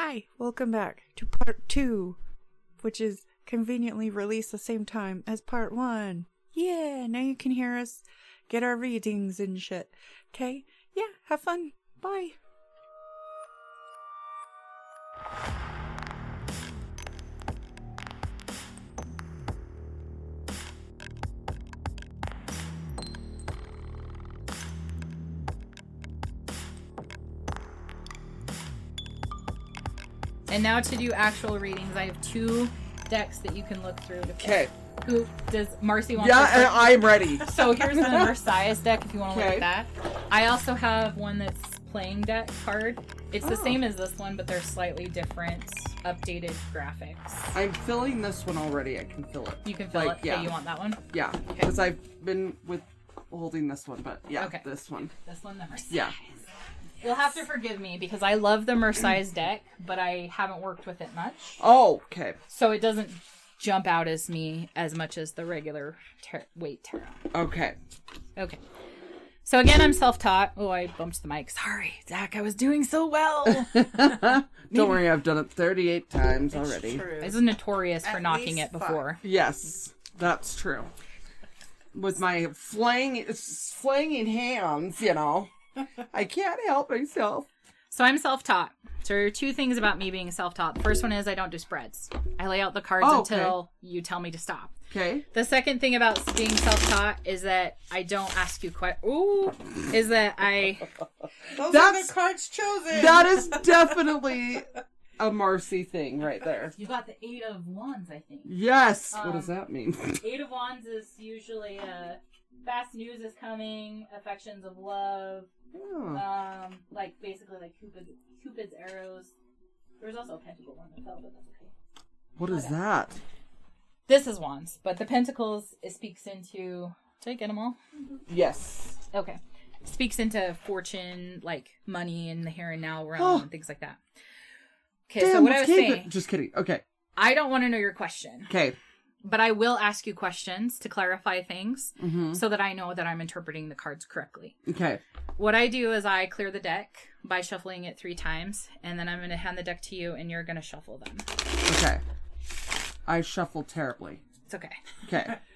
Hi, welcome back to part two, which is conveniently released the same time as part one. Yeah, now you can hear us get our readings and shit. Okay? Yeah, have fun. Bye. And now to do actual readings, I have two decks that you can look through. Okay. Who does Marcy want? Yeah, and I'm ready. So here's the Marseille deck if you want to look at that. I also have one that's playing deck card. It's the Oh. same as this one, but they're slightly different, updated graphics. I'm filling this one already. I can fill it. You can fill Like, it. yeah. Okay, you want that one? Yeah, because I've been with holding this one, but yeah, Okay. this one. This one, the Marseille. Yeah. You'll have to forgive me because I love the Marseille deck, but I haven't worked with it much. Oh, okay. So it doesn't jump out as me as much as the regular tar- Waite tarot. Okay. Okay. So again, I'm self-taught. Oh, I bumped the mic. Sorry, Zach. I was doing so well. Don't worry, I've done it 38 times already. True. I was notorious for At knocking least it before. Yes, that's true. With my flang, flanging hands, you know, I can't help myself. So I'm self-taught. So there are two things about me being self-taught. The first one is I don't do spreads. I lay out the cards Oh, okay. until you tell me to stop. Okay. The second thing about being self-taught is that I don't ask you questions. Ooh, is that I Those That's- are the cards chosen. That is definitely a Marcy thing right there. you got the eight of wands. I think Yes. what Um, does that mean? eight of wands is usually uh, fast news is coming, affections of love, Oh, um, like basically like Cupid, Cupid's arrows. There's also a pentacle one that fell, but that's okay. what is that? This is wands, but the pentacles it speaks into. Did I get them all? Yes. Okay. Speaks into fortune, like money and the here and now realm Oh. and things like that. Okay, Damn, so what I was saying. Just kidding. Okay. I don't want to know your question, Okay. But I will ask you questions to clarify things Mm-hmm. so that I know that I'm interpreting the cards correctly. Okay. What I do is I clear the deck by shuffling it three times, and then I'm going to hand the deck to you, and you're going to shuffle them. Okay. I shuffle terribly. It's okay. Okay.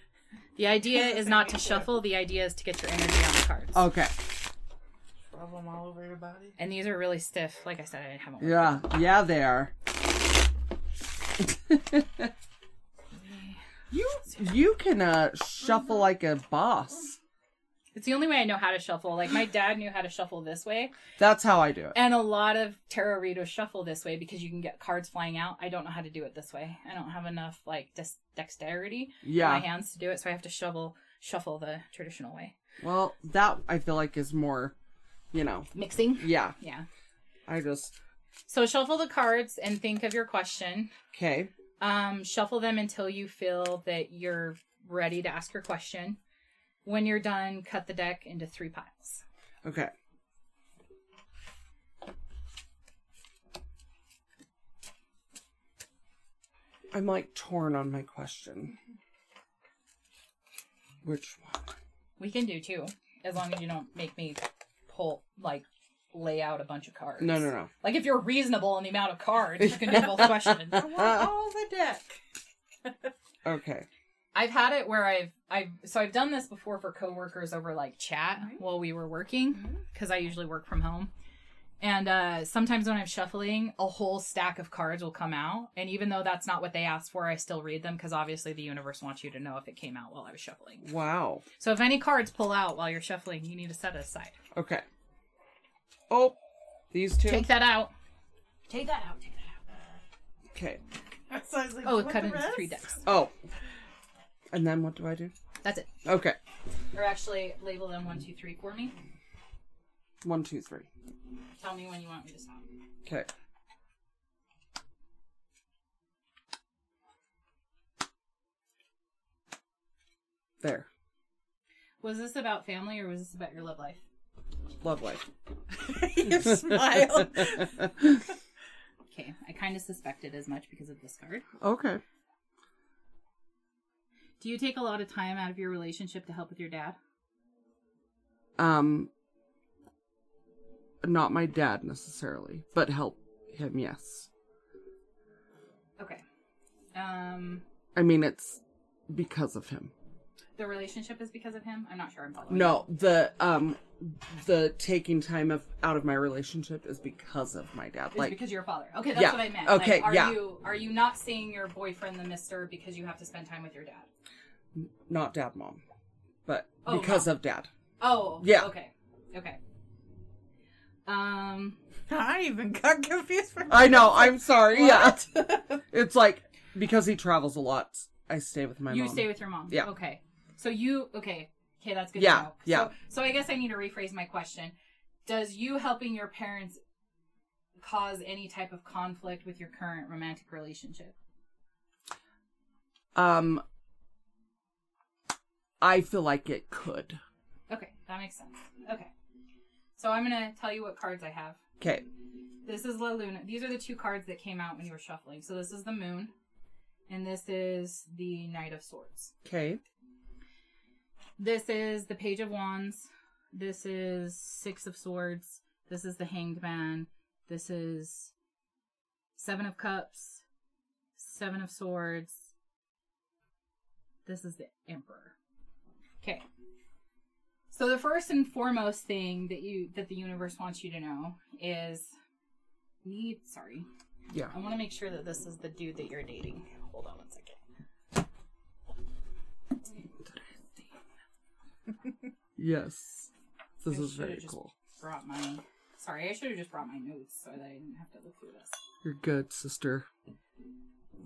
The idea is not to shuffle. The idea is to get your energy on the cards. Okay. Rub them all over your body. And these are really stiff. Like I said, I didn't haven't. Yeah. Yeah, they are. you you can uh shuffle like a boss. It's the only way I know how to shuffle. Like my dad knew how to shuffle this way, That's how I do it. and a lot of tarot readers shuffle this way because you can get cards flying out. I don't know how to do it this way. I don't have enough like dex- dexterity in my hands to do it, so I have to shovel shuffle the traditional way. Well, that I feel like is more, you know. Mixing. Yeah. Yeah. I just So shuffle the cards and think of your question. okay. Um, shuffle them until you feel that you're ready to ask your question. When you're done, cut the deck into three piles. Okay. I'm like torn on my question. Which one? We can do two, as long as you don't make me pull like lay out a bunch of cards. No, no, no. Like if you're reasonable in the amount of cards, you can do both questions. I want all the deck. Okay. I've had it where I've I've so I've done this before for coworkers over like chat while we were working because I usually work from home. And uh, sometimes when I'm shuffling, a whole stack of cards will come out. And even though that's not what they asked for, I still read them because obviously the universe wants you to know if it came out while I was shuffling. Wow. So if any cards pull out while you're shuffling, you need to set it aside. Okay. Oh, these two. Take that out. Take that out. Take that out. Okay. So I was like, Oh, "Want cut the into rest?" three decks. Oh. And then what do I do? That's it. Okay. Or actually, label them one, two, three for me. One, two, three. Tell me when you want me to stop. Okay. There. Was this about family or was this about your love life? Love life. you smile. Okay, I kind of suspected as much because of this card. okay. Do you take a lot of time out of your relationship to help with your dad? Um not my dad necessarily, but help him, yes. Okay. Um, I mean, it's because of him. The relationship is because of him. I'm not sure I'm following. No, the um, the taking time of out of my relationship is because of my dad. It's Like, because you're a father. Okay, that's Yeah. what I meant. Okay, like, are yeah. you are you not seeing your boyfriend the mister because you have to spend time with your dad? not dad, mom, but Oh, because of dad. Oh, Yeah. Okay, okay. Um, I even got confused for I know. I'm sorry. What? Yeah, it's like because he travels a lot. I stay with my mom you mom. stay with your mom. Yeah. Okay. So you okay? Okay, that's good. Yeah, To know. yeah. So, so I guess I need to rephrase my question. Does you helping your parents cause any type of conflict with your current romantic relationship? um, I feel like it could. Okay, that makes sense. Okay. So I'm gonna tell you what cards I have. Okay. This is La Luna. These are the two cards that came out when you were shuffling. So this is the Moon, and this is the Knight of Swords. Okay. This is the Page of Wands. This is Six of Swords. This is the Hanged Man. This is Seven of Cups. Seven of Swords. This is the Emperor. Okay. So the first and foremost thing that you that the universe wants you to know is need sorry. Yeah. I want to make sure that this is the dude that you're dating. Hold on one second. Yes. This I is very just cool. Brought my sorry, I should have just brought my notes so that I didn't have to look through this. You're good, sister.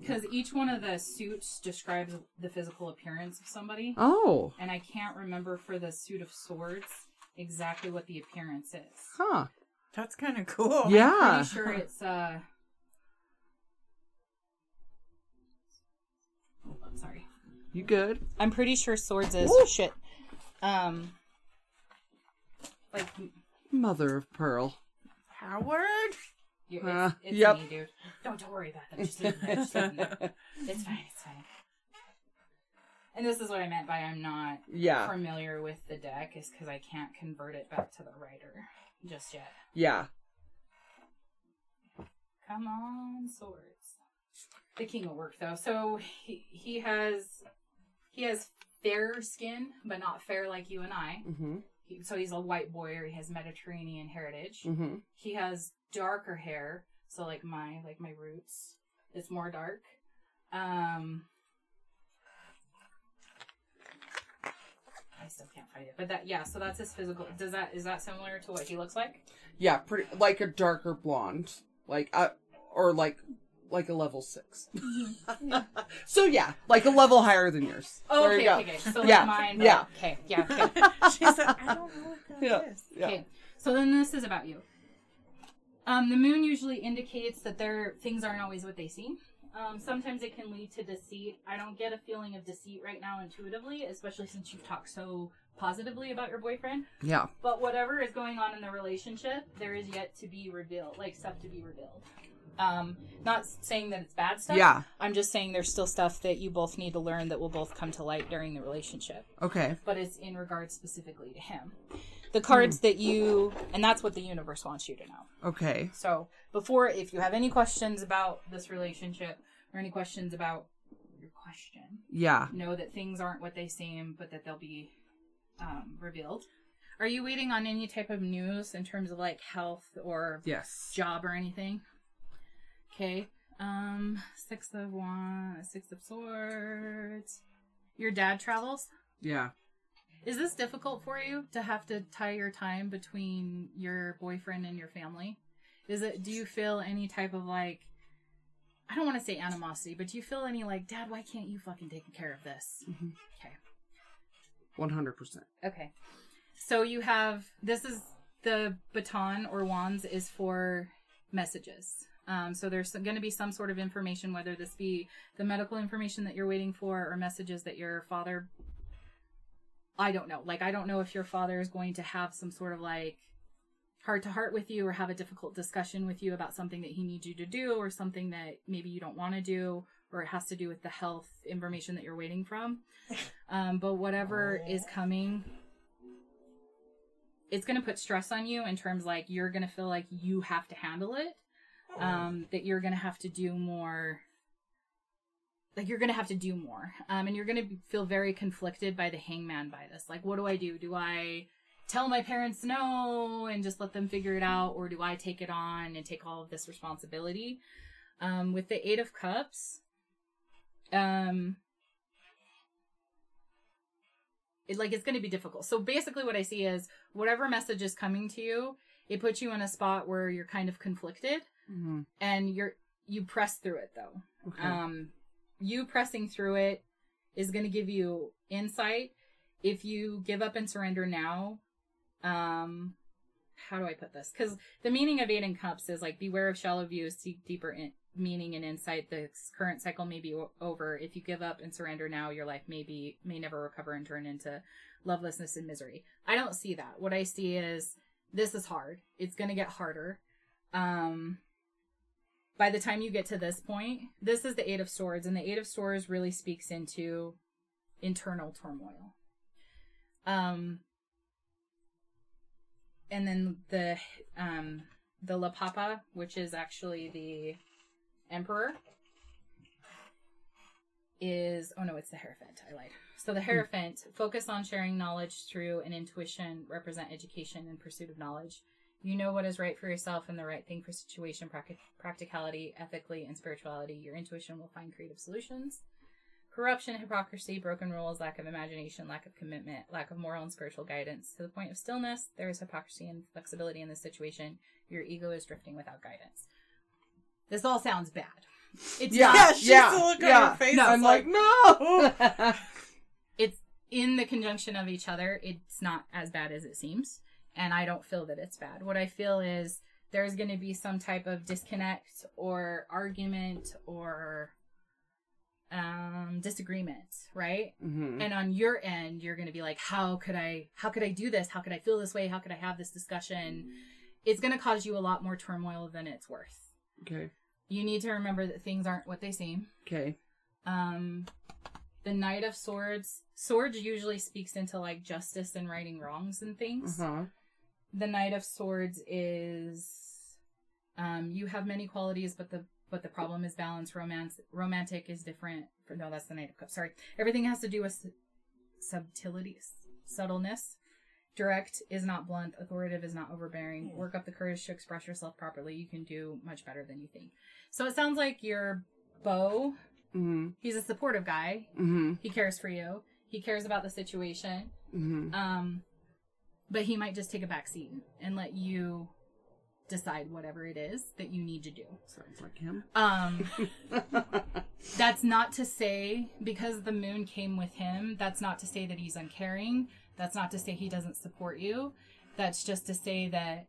Because each one of the suits describes the physical appearance of somebody, Oh. and I can't remember for the suit of swords exactly what the appearance is. Huh. That's kind of cool. Yeah. Pretty sure it's uh. Hold on, sorry. You good? I'm pretty sure swords is Woo! shit. Um. Like Mother of pearl. Howard? you, Uh, it's, it's yep. me, dude. Don't don't worry about that. Just leave it there. Just leave it there. It's fine. It's fine. And this is what I meant by I'm not Yeah. familiar with the deck is because I can't convert it back to the Rider just yet. Yeah. Come on, swords. The king will work though. So he he has he has fair skin, but not fair like you and I. Mm-hmm. He, so he's a white boy, or he has Mediterranean heritage. Mm-hmm. He has darker hair, so like my like my roots, it's more dark. Um, I still can't find it, but that yeah. So that's his physical. Does that is that similar to what he looks like? Yeah, pretty like a darker blonde, like uh, or like like a level six. so yeah, like a level higher than yours. Oh, there okay, you go. okay, okay. So Yeah, mine. yeah. Okay. Yeah. Okay. She said, I don't know what that Yeah. is." Yeah. Okay, so then this is about you. Um, the moon usually indicates that their things aren't always what they seem. Um, sometimes it can lead to deceit. I don't get a feeling of deceit right now intuitively, especially since you've talked so positively about your boyfriend. Yeah. But whatever is going on in the relationship, there is yet to be revealed, like stuff to be revealed. Um, not saying that it's bad stuff. Yeah. I'm just saying there's still stuff that you both need to learn that will both come to light during the relationship Okay. but it's in regards specifically to him. The cards that you, and that's what the universe wants you to know. Okay. So, before, if you have any questions about this relationship or any questions about your question, Yeah. know that things aren't what they seem, but that they'll be um, revealed. Are you waiting on any type of news in terms of like health or Yes. job or anything? Okay. Um, six of wands, six of swords. Your dad travels. Yeah. Is this difficult for you to have to tie your time between your boyfriend and your family? Is it do you feel any type of like I don't want to say animosity, but do you feel any like, Dad, why can't you fucking take care of this? Okay. One hundred percent. Okay. So you have this is the baton or wands is for messages. Um, so there's going to be some sort of information, whether this be the medical information that you're waiting for or messages that your father. I don't know. Like I don't know if your father is going to have some sort of like heart to heart with you or have a difficult discussion with you about something that he needs you to do or something that maybe you don't want to do or it has to do with the health information that you're waiting from. Um, but whatever is coming, it's going to put stress on you in terms like you're going to feel like you have to handle it. Um, that you're going to have to do more like you're gonna have to do more. Um, and you're gonna feel very conflicted by the hangman by this like what do i do? Do i tell my parents no and just let them figure it out or do i take it on and take all of this responsibility? Um, with the eight of cups um it, like it's going to be difficult. So basically what i see is whatever message is coming to you it puts you in a spot where you're kind of conflicted hmm and you're you press through it though. Okay. um you pressing through it is going to give you insight. If you give up and surrender now um how do i put this? Because the meaning of eight in cups is like beware of shallow views seek deeper in- meaning and insight. The current cycle may be o- over. If you give up and surrender now your life may be may never recover and turn into lovelessness and misery. I don't see that. What i see is this is hard. It's going to get harder. Um by the time you get to this point, this is the Eight of Swords, and the Eight of Swords really speaks into internal turmoil. Um, and then the um the La Papa, which is actually the Emperor, is oh no, it's the Hierophant. I lied. So the Hierophant focus on sharing knowledge through an intuition, represent education and pursuit of knowledge. You know what is right for yourself and the right thing for situation, practic- practicality, ethically, and spirituality. Your intuition will find creative solutions. Corruption, hypocrisy, broken rules, lack of imagination, lack of commitment, lack of moral and spiritual guidance. To the point of stillness, there is hypocrisy and flexibility in this situation. Your ego is drifting without guidance. This all sounds bad. It's Yeah, not. Yeah, she's yeah, the look on her face. No, I'm like, no. it's in the conjunction of each other, it's not as bad as it seems. And I don't feel that it's bad. What I feel is there's going to be some type of disconnect or argument or um disagreement, right? hmm And on your end, you're going to be like, how could I how could I do this? How could I feel this way? How could I have this discussion? It's going to cause you a lot more turmoil than it's worth. Okay. You need to remember that things aren't what they seem. Okay. Um, the Knight of Swords. Swords usually speaks into like justice and righting wrongs and things. huh. The Knight of Swords is, um, you have many qualities, but the but the problem is balance. Romance, romantic is different. For, no, that's the Knight of Cups. Sorry, everything has to do with su- subtleties, subtleness. Direct is not blunt. Authoritative is not overbearing. Work up the courage to express yourself properly. You can do much better than you think. So it sounds like your bow hmm He's a supportive guy. hmm He cares for you. He cares about the situation. hmm Um, but he might just take a back seat and let you decide whatever it is that you need to do. Sounds like him. Um, that's not to say because the moon came with him. That's not to say that he's uncaring. That's not to say he doesn't support you. That's just to say that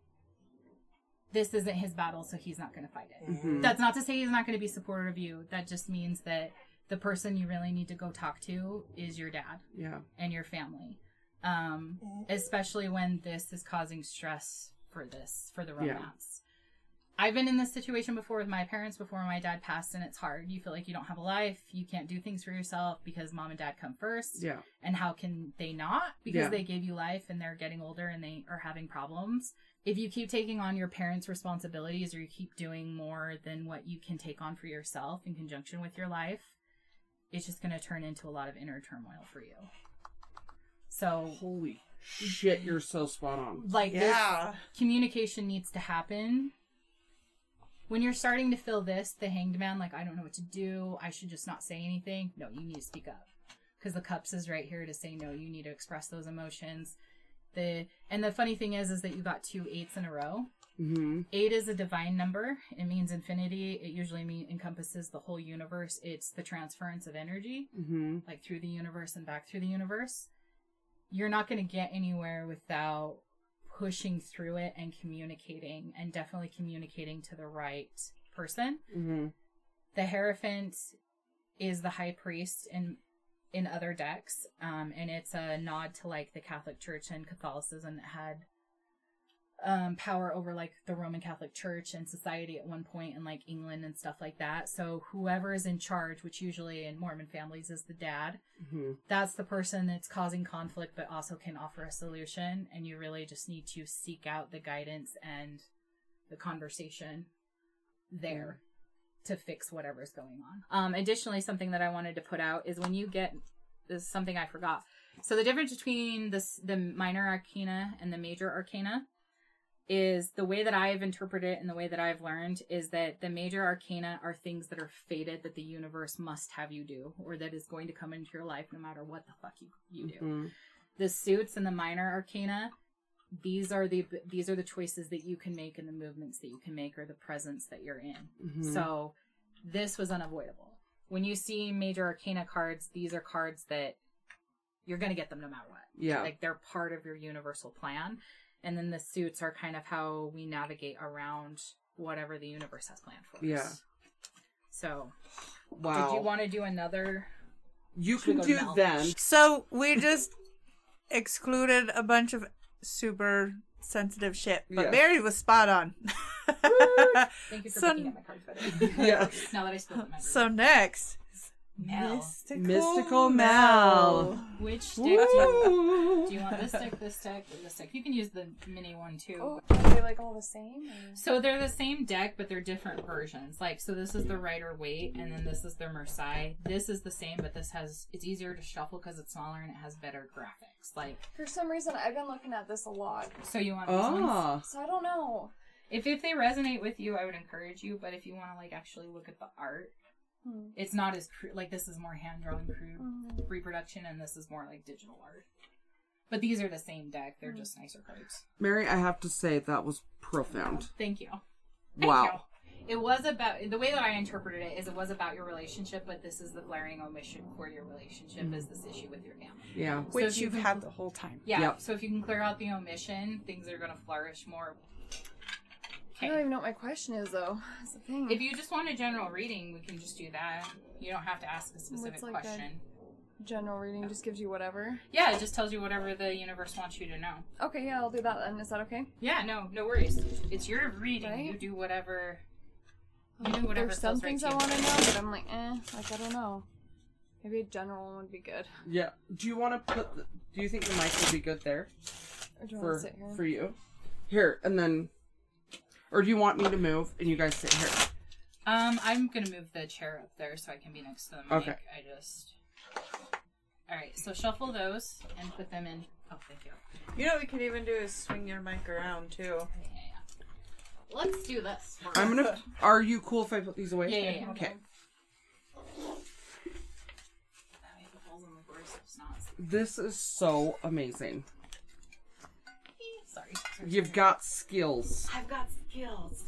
this isn't his battle, so he's not going to fight it. Mhm. That's not to say he's not going to be supportive of you. That just means that the person you really need to go talk to is your dad Yeah. and your family. Um, especially when this is causing stress for this, for the Yeah. romance. I've been in this situation before with my parents before my dad passed, and it's hard. You feel like you don't have a life. You can't do things for yourself because mom and dad come first. Yeah. And how can they not? Because Yeah. they gave you life and they're getting older and they are having problems. If you keep taking on your parents' responsibilities or you keep doing more than what you can take on for yourself in conjunction with your life, it's just going to turn into a lot of inner turmoil for you. So, Holy shit, you're so spot on. like, Yeah. communication needs to happen. When you're starting to feel this, the hanged man, like, I don't know what to do, I should just not say anything. No, you need to speak up. Because the cups is right here to say no, you need to express those emotions. The and the funny thing is is that you got two eights in a row. hmm Eight is a divine number. It means infinity. It usually mean, encompasses the whole universe. It's the transference of energy hmm like through the universe and back through the universe, you're not going to get anywhere without pushing through it and communicating and definitely communicating to the right person. hmm The Hierophant is the high priest in in other decks, um, and it's a nod to like the Catholic Church and Catholicism that had um, power over like the Roman Catholic Church and society at one point in like England and stuff like that. So whoever is in charge, which usually in Mormon families is the dad, hmm that's the person that's causing conflict but also can offer a solution and you really just need to seek out the guidance and the conversation there to fix whatever's going on. Um, additionally, something that I wanted to put out is when you get this is something I forgot. So the difference between this the minor arcana and the major arcana is the way that I've interpreted it and the way that I've learned is that the major arcana are things that are fated that the universe must have you do or that is going to come into your life no matter what the fuck you, you do. Mhm. The suits and the minor arcana, these are the these are the choices that you can make and the movements that you can make or the presence that you're in. Mhm. So this was unavoidable. When you see major arcana cards, these are cards that you're going to get them no matter what. Yeah. Like they're part of your universal plan. And then the suits are kind of how we navigate around whatever the universe has planned for us. Yeah. So, wow. did you want to do another? You Should can do Mel? then. So we just excluded a bunch of super sensitive shit, but Yes. Mary was spot on. Thank you for So- picking up my cards better. Yes. now that I spilled my so next, Mel. mystical, Mystical Mel. Which deck do you, Woo. do you want? This deck, this deck, or this deck? You can use the mini one too. Oh, are they like all the same? or- So they're the same deck, but they're different versions. Like, so this is the Rider Waite, and then this is the Marseille. This is the same, but this has it's easier to shuffle because it's smaller and it has better graphics. Like, For some reason, I've been looking at this a lot, so you want these ones? Ah. so I don't know. If if they resonate with you, I would encourage you. But if you want to like actually look at the art, Hmm. it's not as crude. Like this is more hand drawn, crude Mhm. reproduction, and this is more like digital art. But these are the same deck. They're just nicer cards. Mary, I have to say that was profound. Thank you. Thank Wow. you. It was about the way that I interpreted it is it was about your relationship, but this is the glaring omission for your relationship is this issue with your family. Yeah. So which if you you've can- had the whole time. Yeah. Yep. So if you can clear out the omission, things are gonna flourish more. I don't even know what my question is though. That's the thing. If you just want a general reading, we can just do that. You don't have to ask a specific like a- question. General reading just gives you whatever. Yeah, it just tells you whatever the universe wants you to know. Okay, yeah, I'll do that then. Is that okay? Yeah, no, no worries. It's your reading. Right? You do whatever. You do whatever There's some feels right things I want to know, but I'm like, eh, like I don't know. Maybe a general one would be good. Yeah. Do you want to put? The, do you think the mic would be good there Or do you for want to sit here? for you? Here and then, or do you want me to move and you guys sit here? Um, I'm gonna move the chair up there so I can be next to the mic. Okay. I just. All right, so shuffle those and put them in. Oh, thank you. You know what we could even do is swing your mic around too. Yeah, yeah, yeah. Let's do this. first. I'm gonna. Are you cool if I put these away? Yeah, yeah, yeah. Okay. That way the holes in the board so it's not- This is so amazing. Sorry. You've got skills. I've got skills.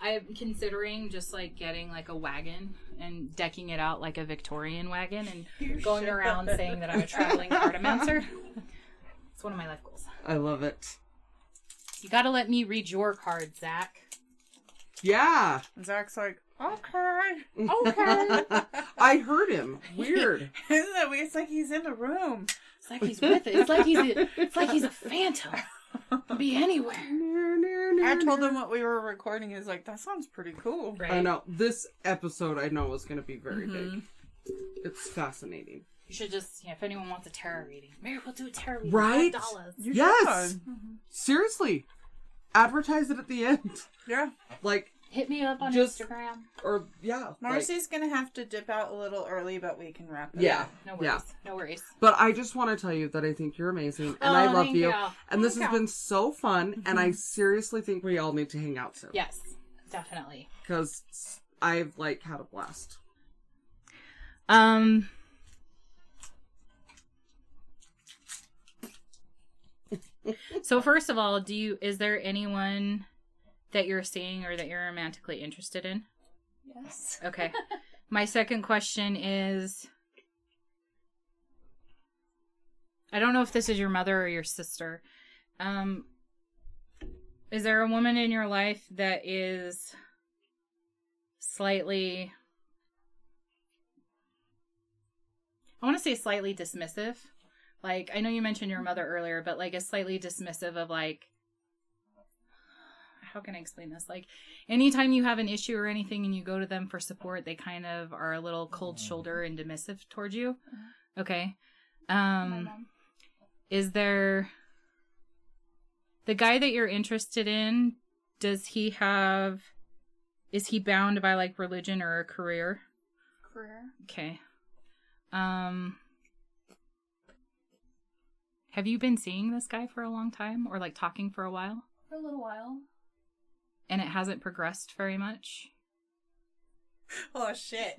I'm considering just like getting like a wagon and decking it out like a Victorian wagon and going should. around saying that I'm a traveling cartomancer. It's one of my life goals. I love it. You gotta let me read your card, Zach. Yeah. Zach's like, okay. Okay. I heard him. Weird. Isn't that weird? It's like he's in the room. It's like he's with it. It's like he's a, it's like he's a phantom. Could be anywhere. I told him what we were recording. He's like, that sounds pretty cool. Right. I know this episode. I know is going to be very Mm-hmm. big. It's fascinating. You should just, yeah, if anyone wants a tarot reading, maybe we'll do a tarot reading. Right? $5. You Yes. should. Seriously, advertise it at the end. Yeah. Like, Hit me up on Just- Instagram. or yeah. like- Marcy's gonna have to dip out a little early, but we can wrap it yeah. up. No worries. Yeah. No worries. But I just want to tell you that I think you're amazing and Oh, I love thank you. you. And this Thank has you. been so fun. And I seriously think we all need to hang out soon. Yes, definitely. Because I've like had a blast. Um. so first of all, do you is there anyone that you're seeing or that you're romantically interested in? Yes. Okay. My second question is I don't know if this is your mother or your sister. Um is there a woman in your life that is slightly I want to say slightly dismissive. Like I know you mentioned your mother earlier, but like a slightly dismissive of like how can I explain this? Like anytime you have an issue or anything and you go to them for support, they kind of are a little cold shoulder and dismissive towards you. Okay. Um is there the guy that you're interested in does he have is he bound by like religion or a career? Career. Okay. Um Have you been seeing this guy for a long time or like talking for a while For a little while. And it hasn't progressed very much? Oh shit.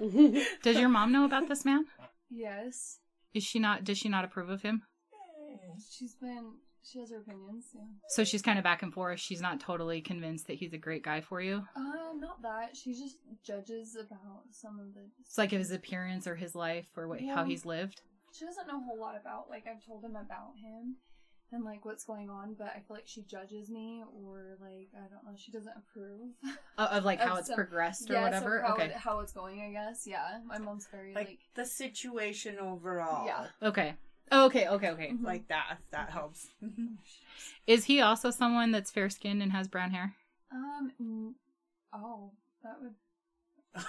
Does your mom know about this man? yes. Is she not does she not approve of him? She's been. She has her opinions. Yeah. So she's kind of back and forth. She's not totally convinced that he's a great guy for you. Uh, not that. She just judges about some of the. It's like his appearance or his life or what, how he's lived. She doesn't know a whole lot about. Like I've told him about him, and like what's going on, but I feel like she judges me or like I don't know. She doesn't approve. Of, of like how Of it's some- progressed or Yes, whatever. how okay. it, how it's going. I guess. Yeah. My mom's very like, like. the situation overall. Yeah. Okay. Oh, okay. Okay. Okay. Mhm. Like that. That helps. Is he also someone that's fair skinned and has brown hair? Um. Oh, that would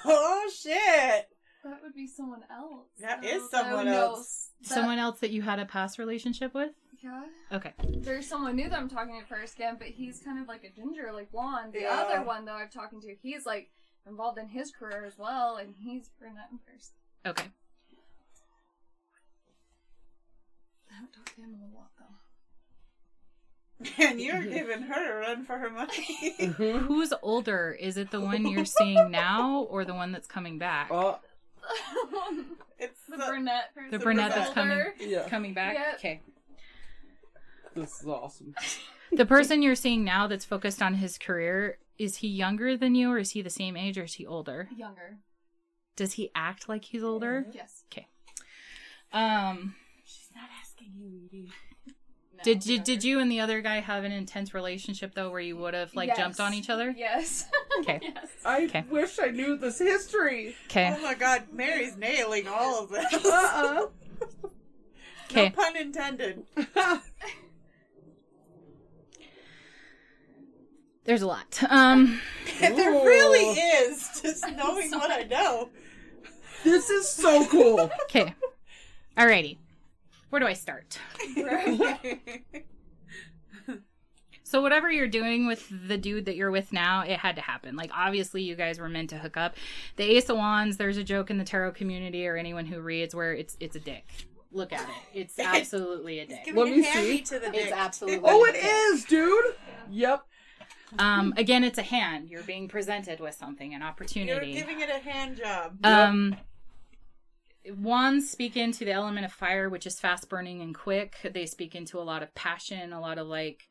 oh shit. that would be someone else. That Oh, is someone would know- else. that- Someone else that you had a past relationship with? Yeah. Okay. There's someone new that I'm talking to first again, but he's kind of like a ginger, like blonde. The Yeah. other one that I'm talking to, he's like involved in his career as well, and he's brunette first. Okay. I haven't talked to him in a lot though. And you're giving her a run for her money. Who's older? Is it the one you're seeing now or the one that's coming back? Oh, it's the the- brunette person. The brunette that's older. coming yeah. coming back? Yep. Okay. This is awesome. The person you're seeing now that's focused on his career, is he younger than you or is he the same age or is he older? Younger. Does he act like he's older? Yes. Okay. Um She's not asking you, Edie. No, did you did you and the other guy have an intense relationship though where you would have like Yes. jumped on each other? Yes. Okay. yes. I Okay. wish I knew this history. Okay. Oh my god, Mary's nailing all of this. Uh-uh. Okay. No pun intended. There's a lot. Um there really is, just knowing what I know. this is so cool. okay. Alrighty. Where do I start? So whatever you're doing with the dude that you're with now, it had to happen. Like obviously you guys were meant to hook up. The Ace of Wands, there's a joke in the tarot community or anyone who reads where it's it's a dick. Look at it. It's absolutely a dick. Give Let me me a hand see. me to the dick. It's absolutely Oh, a it dick. is, dude. Yep. Um again, it's a hand. You're being presented with something, an opportunity. You're opportunity. giving it a hand job. Um, wands speak into the element of fire, which is fast burning and quick. They speak into a lot of passion, a lot of like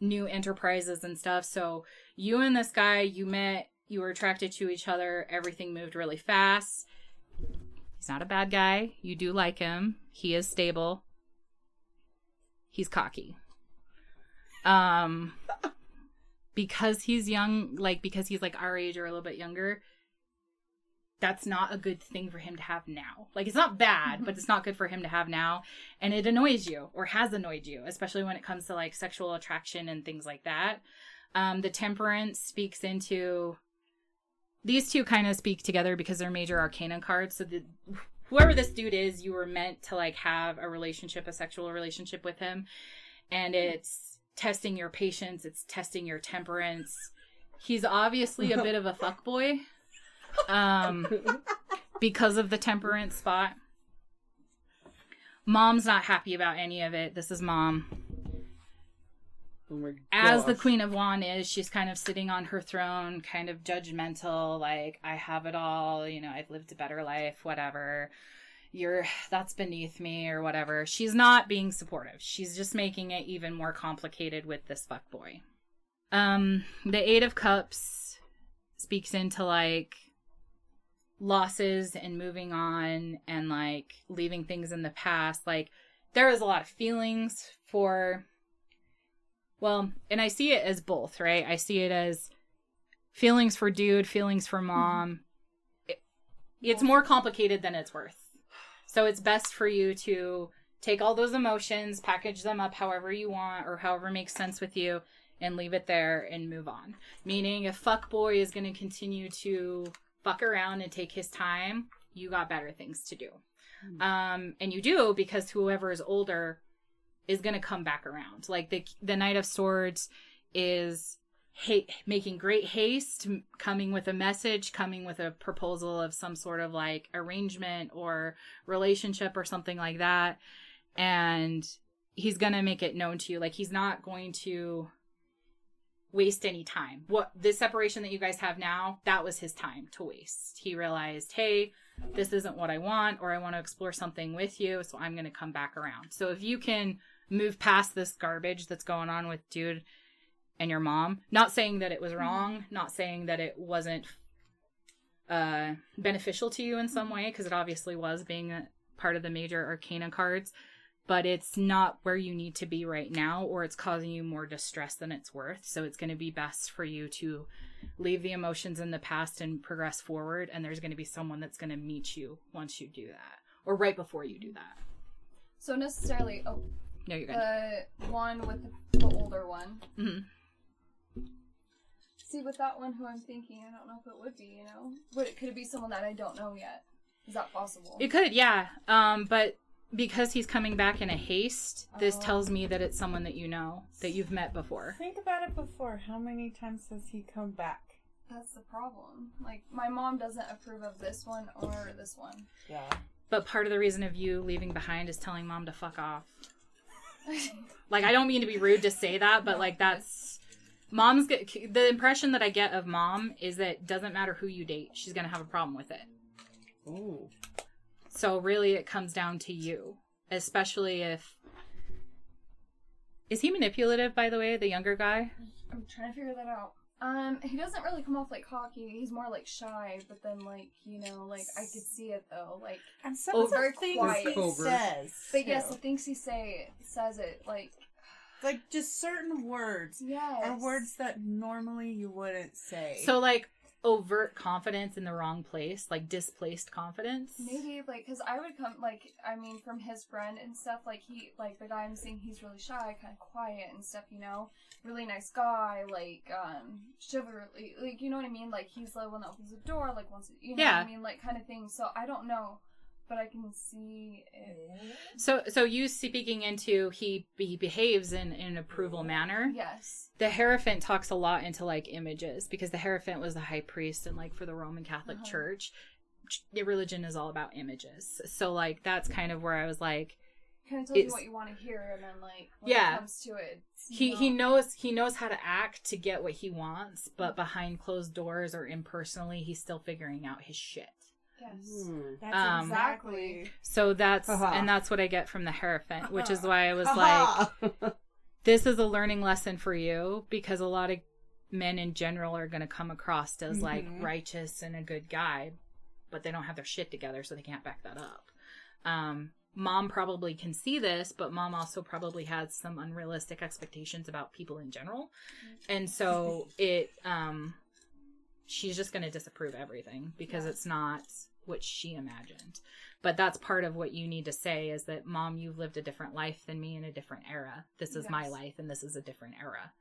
new enterprises and stuff. So you and this guy, you met, you were attracted to each other. Everything moved really fast. He's not a bad guy. You do like him. He is stable. He's cocky. Um, because he's young, like because he's like our age or a little bit younger, that's not a good thing for him to have now. Like it's not bad, but it's not good for him to have now. And it annoys you or has annoyed you, especially when it comes to like sexual attraction and things like that. Um, the temperance speaks into these two kind of speak together because they're major arcana cards. So the whoever this dude is, you were meant to like have a relationship, a sexual relationship with him. And it's testing your patience, it's testing your temperance. He's obviously a bit of a fuckboy um, because of the temperance spot. Mom's not happy about any of it. This is mom. Oh As the. Queen of Wand is, she's kind of sitting on her throne, kind of judgmental, like, I have it all, you know, I've lived a better life, whatever. You're, that's beneath me, or whatever. She's not being supportive. She's just making it even more complicated with this fuckboy. Um, the Eight of Cups speaks into, like, losses and moving on and like leaving things in the past like there is a lot of feelings for well and i see it as both right i see it as feelings for dude feelings for mom it, it's more complicated than it's worth so it's best for you to take all those emotions package them up however you want or however makes sense with you and leave it there and move on meaning if fuck boy is going to continue to fuck around and take his time, you got better things to do. Um, and you do because whoever is older is going to come back around. Like the the Knight of Swords is ha- making great haste, coming with a message, coming with a proposal of some sort of like arrangement or relationship or something like that. And he's going to make it known to you. Like, he's not going to waste any time. What this separation that you guys have now, that was his time to waste. He realized, hey, this isn't what I want, or I want to explore something with you, so I'm going to come back around. So if you can move past this garbage that's going on with dude and your mom, not saying that it was wrong, not saying that it wasn't uh beneficial to you in some way because it obviously was being a part of the major arcana cards but it's not where you need to be right now or it's causing you more distress than it's worth. So it's going to be best for you to leave the emotions in the past and progress forward and there's going to be someone that's going to meet you once you do that or right before you do that. So necessarily, oh, no you're good. the one with the, the older one. Mhm. See, with that one who I'm thinking, I don't know if it would be. You know, would it could it be someone that I don't know yet? Is that possible? It could, yeah. Um, but because he's coming back in a haste, this Oh. tells me that it's someone that you know, that you've met before. Think about it before. How many times has he come back? That's the problem. Like my mom doesn't approve of this one or this one. Yeah. But part of the reason of you leaving behind is telling mom to fuck off. Like, I don't mean to be rude to say that, but like that's mom's get, the impression that I get of mom is that doesn't matter who you date, she's gonna have a problem with it. Ooh. So really, it comes down to you, especially if. Is he manipulative, by the way, the younger guy? I'm trying to figure that out. Um, he doesn't really come off like cocky. He's more like shy, but then like you know, like I could see it though. Like, And some of the things quiet. he says. but yes, the things he say says it like like just certain words yes, are words that normally you wouldn't say. So like overt confidence in the wrong place, like displaced confidence. Maybe like because I would come like I mean from his friend and stuff like he like the guy I'm seeing he's really shy, kind of quiet and stuff. You know, really nice guy, like um chivalry, like you know what I mean. Like he's the one that opens the door, like once you know Yeah. what I mean, like kind of thing. So I don't know, but I can see it. So so you speaking into he he behaves in, in an approval manner. Yes. The Hierophant talks a lot into like images because the Hierophant was the high priest and like for the Roman Catholic Uh-huh. Church, religion is all about images. So like that's kind of where I was like Kind of tells you what you want to hear, and then like when Yeah. it comes to it, he not- he knows he knows how to act to get what he wants, but behind closed doors or impersonally, he's still figuring out his shit. Yes. Hmm. That's Um, exactly. So that's Haha. and that's what I get from the Hierophant, which is why I was like, this is a learning lesson for you because a lot of men in general are going to come across as like Mhm. righteous and a good guy, but they don't have their shit together, so they can't back that up. Um, mom probably can see this, but mom also probably has some unrealistic expectations about people in general, and so it um, she's just going to disapprove everything because it's not what she imagined. But that's part of what you need to say is that, mom, you've lived a different life than me in a different era. This is my life, and this is a different era.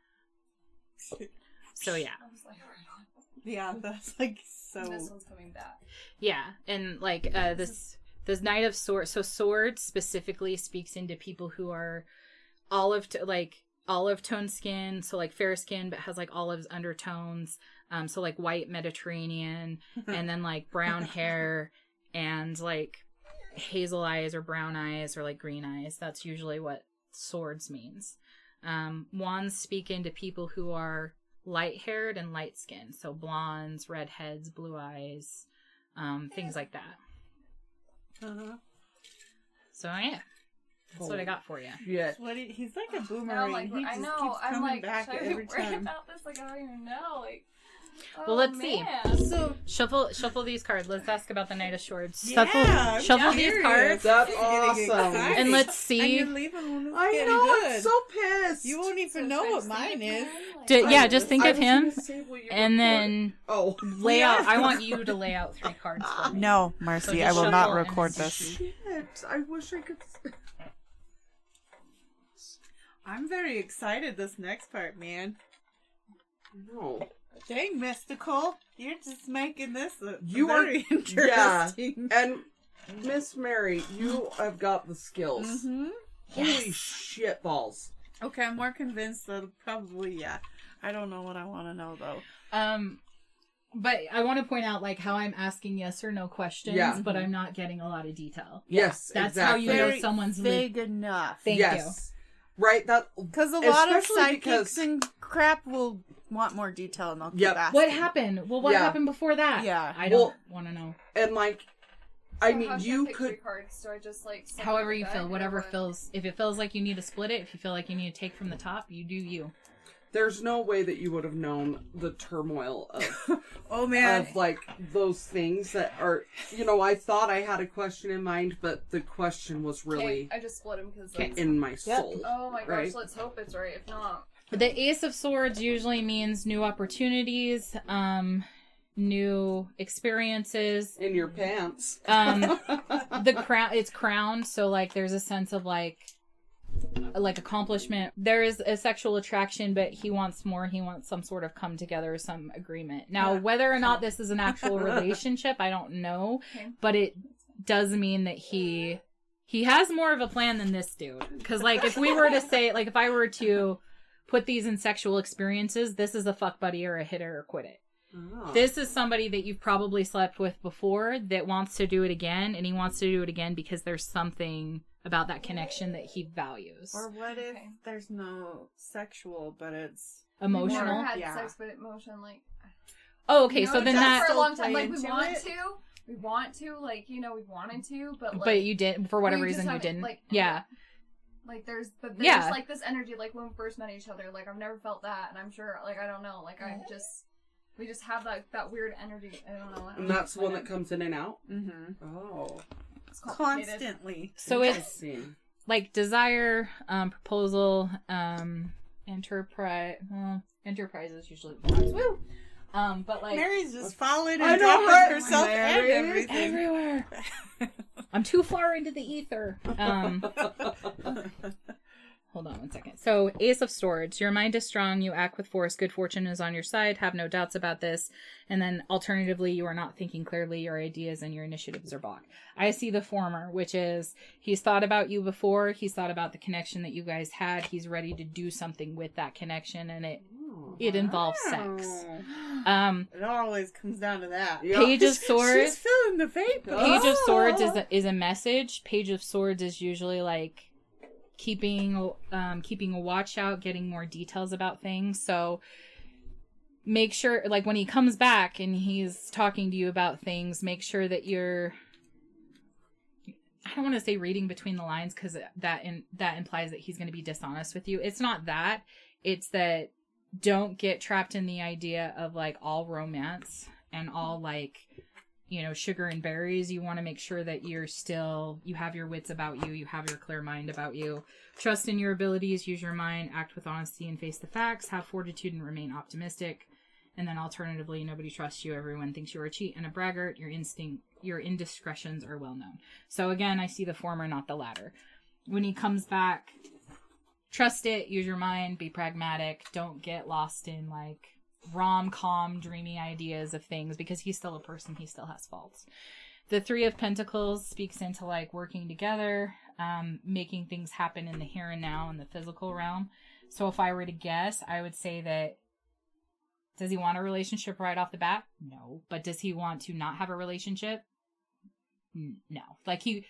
So yeah, like, right. Yeah, that's like so. This one's coming back. yeah, and like uh, this this knight of swords. So sword specifically speaks into people who are olive to, like olive tone skin, so like fair skin, but has like olives undertones. Um, so like white Mediterranean, and then like brown hair and like hazel eyes or brown eyes or like green eyes. That's usually what swords means. Um, wands speak into people who are light haired and light skinned, so blondes, redheads, blue eyes, um, things like that. Uh-huh. So yeah, that's what I got for you. Shit. What he, he's like a boomerang. I'm like, he I know. keeps I'm coming like, back should I be every worried time. about this? Like, I don't even know. Like, Well, let's oh, see. see. So Shuffle, shuffle these cards. Let's ask about the Knight of Swords. yeah, Shuffle, I'm shuffle these cards, That's This is getting awesome. and let's And see. you're leaving I know, good. I'm so pissed. you won't even know what mine is. D- yeah, just think I of him, gonna say what you and then Oh. lay out. I want you to lay out three cards for me. No, So Marcy, just I will not record this. Shit. I wish I could. I'm very excited this next part, man. No. Dang, Mystical, you're just making this a You are- very yeah. And Miss Mary, you have got the skills. Mm-hmm. Holy shit balls. Okay, I'm more convinced that probably yeah. I don't know what I want to know though. Um, but I want to point out like how I'm asking yes or no questions, Yeah. but I'm not getting a lot of detail. Yes, That's how you know someone's li- vague enough. Thank yes. Right. That. Because a lot of Especially psychics because- and crap will want more detail, and they'll keep Yep. asking. What happened? Well, what Yeah. happened before that? Yeah. I don't Well- want to know. And like, I So mean, how should you pick could. cards? Do I just like suck However it you up feel, or whatever what? feels. If it feels like you need to split it, if you feel like you need to take from the top, you do you. There's no way that you would have known the turmoil of Oh man, of like those things that are. You know, I thought I had a question in mind, but the question was Okay, really I just split them because. In my soul. Oh my gosh! right? Let's hope it's right. If not, The Ace of Swords usually means new opportunities, um, new experiences. In your pants. Um, the crown, it's crowned, so like there's a sense of like, like accomplishment. There is a sexual attraction, but he wants more. He wants some sort of come together, some agreement. Now, Yeah. whether or not this is an actual relationship, I don't know, Okay. but it does mean that he he has more of a plan than this dude. Because like if we were to say like if I were to put these in sexual experiences, this is a fuck buddy or a hitter or quit it. Oh. This is somebody that you've probably slept with before that wants to do it again, and he wants to do it again because there's something about that connection that he values. or what if Okay. there's no sexual, but it's Emotional. never had Yeah. sex, but emotion like. Oh, okay. you know, so then just that, for a long time, like we want it? to, we want to, like you know, we wanted to, but like, but you didn't for whatever reason you didn't. Like, yeah. Like there's, but there's Yeah. like this energy, like when we first met each other. Like I've never felt that, and I'm sure, like I don't know, like I just, we just have that that weird energy. I don't know. I don't and that's the one that comes in and out. mm-hmm. Oh. It. It's complicated. constantly. So it's like desire, um, proposal, um, enterprise. Well, enterprise is usually woo. Um, but like Mary's just following and know, dropping right? herself Mary. and everything. everywhere. I'm too far into the ether. Um, hold on one second. So, Ace of Swords. Your mind is strong. You act with force. Good fortune is on your side. Have no doubts about this. And then, alternatively, you are not thinking clearly. Your ideas and your initiatives are blocked. I see the former, which is he's thought about you before. He's thought about the connection that you guys had. He's ready to do something with that connection, and it it involves sex. Um, It always comes down to that. Yeah. Page of Swords. She's feeling the vapor. Page of Swords Oh. is a, is a message. Page of Swords is usually like keeping um keeping a watch out, getting more details about things. So make sure like when he comes back and he's talking to you about things, make sure that you're I don't want to say reading between the lines cuz that in, that implies that he's going to be dishonest with you. It's not that. It's that don't get trapped in the idea of like all romance and all like you know sugar and berries you want to make sure that you're still you have your wits about you you have your clear mind about you. Trust in your abilities use your mind act with honesty and face the facts have fortitude and remain optimistic. And then alternatively nobody trusts you everyone thinks you're a cheat and a braggart your instinct your indiscretions are well known. So again i see the former not the latter. When he comes back trust it use your mind be pragmatic don't get lost in like rom-com dreamy ideas of things because he's still a person he still has faults. The three of pentacles speaks into like working together um, making things happen in the here and now in the physical realm. So if i were to guess i would say that does he want a relationship right off the bat? No. But does he want to not have a relationship? No. Like he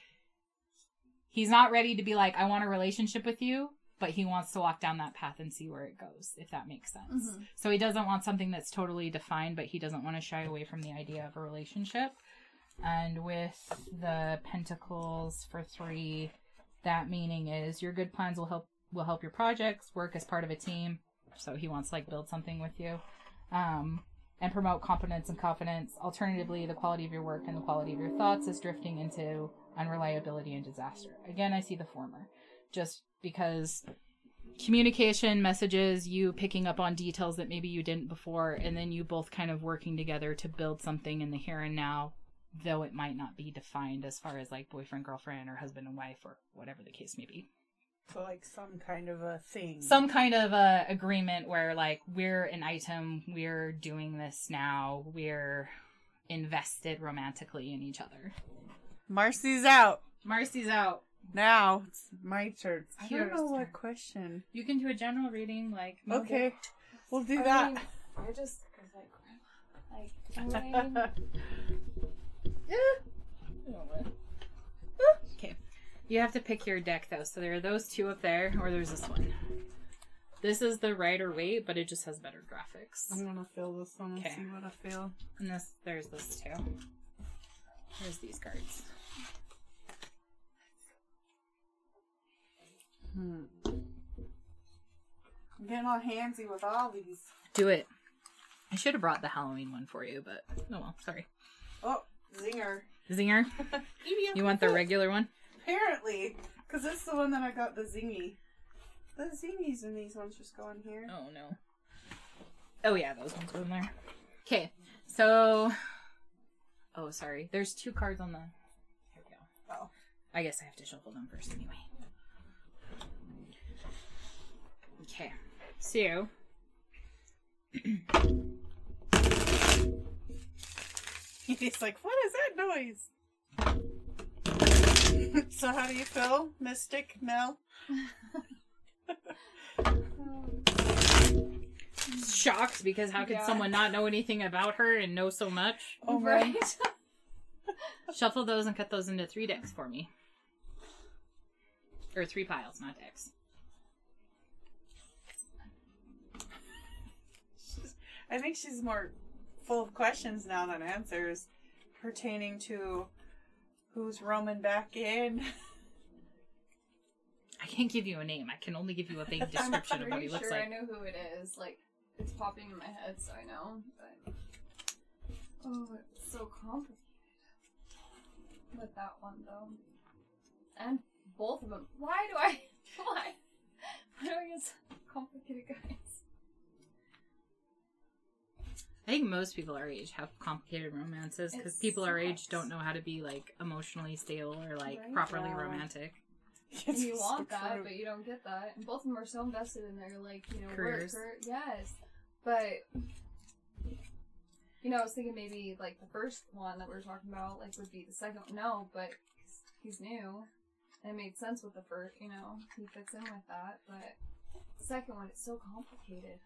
he's not ready to be like i want a relationship with you but he wants to walk down that path and see where it goes if that makes sense. Mhm. so he doesn't want something that's totally defined but he doesn't want to shy away from the idea of a relationship. And with the pentacles for three that meaning is your good plans will help will help your projects work as part of a team. So he wants to like build something with you um and promote competence and confidence. Alternatively the quality of your work and the quality of your thoughts is drifting into unreliability and disaster. Again i see the former just because communication messages you picking up on details that maybe you didn't before and then you both kind of working together to build something in the here and now though it might not be defined as far as like boyfriend girlfriend or husband and wife or whatever the case may be So like some kind of a thing. some kind of a agreement where like we're an item we're doing this now we're invested romantically in each other Marcy's out. marcy's out Now it's my turn. I don't know turn. what question. you can do a general reading like Okay. We'll do I that. mean, I just was like, like, I Okay. You have to pick your deck though. So there are those two up there, or there's this one. This is the Rider Waite, but it just has better graphics. I'm gonna fill this one and Okay. see what I feel. And this, there's this too. There's these cards. Hmm. I'm getting all handsy with all these. Do it. I should have brought the Halloween one for you, but oh well. Sorry. Oh, zinger. Zinger. You want the regular one? Apparently, because this is the one that I got the zingy. The zingies in these ones just go in here. Oh no. Oh yeah, those ones go in there. Okay, so. Oh, sorry. There's two cards on the. Here we go. Oh. I guess I have to shuffle them first anyway. Okay, so. He's like, what is that noise? so how do you feel, Mystic Mel? Shocked because how could Yeah. someone not know anything about her and know so much? Oh right? Shuffle those and cut those into three decks for me. Or three piles, not decks. I think she's more full of questions now than answers pertaining to who's roaming back in. I can't give you a name. I can only give you a vague description of what he looks sure I know who it is. Like, it's popping in my head, so I know. But oh, it's so complicated with that one though, and both of them. Why do I? Why? Why do I get so complicated, guys? I think most people our age have complicated romances because It people our age don't know how to be like emotionally stable or like Right? properly Yeah. romantic. And you want so that, true. but you don't get that. And both of them are so invested in their like you know Careers. work. Or, yes, but you know, I was thinking maybe like the first one that we were talking about like would be the second. No, but he's new. And it made sense with the first. You know, he fits in with that. But the second one, it's so complicated.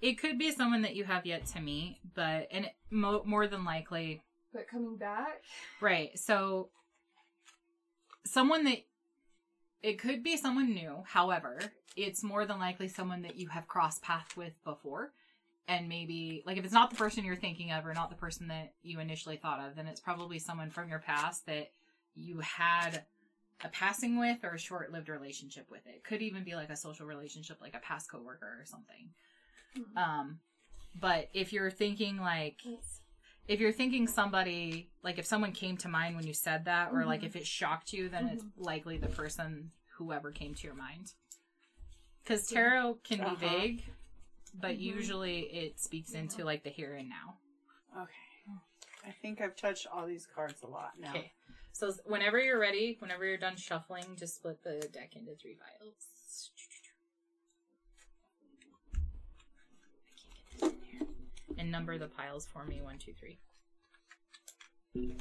It could be someone that you have yet to meet, but and it, mo- more than likely, But coming back, right? So, someone that it could be someone new. However, it's more than likely someone that you have crossed paths with before, and maybe like if it's not the person you're thinking of or not the person that you initially thought of, then it's probably someone from your past that you had a passing with or a short-lived relationship with. It could even be like a social relationship, like a past coworker or something. Um, but if you're thinking like it's, if you're thinking somebody like if someone came to mind when you said that or like if it shocked you then it's likely the person whoever came to your mind. Because tarot can Uh-huh. be vague but usually it speaks into like the here and now. Okay. I think I've touched all these cards a lot now. okay. So whenever you're ready whenever you're done shuffling just split the deck into three piles and number the piles for me one two three you're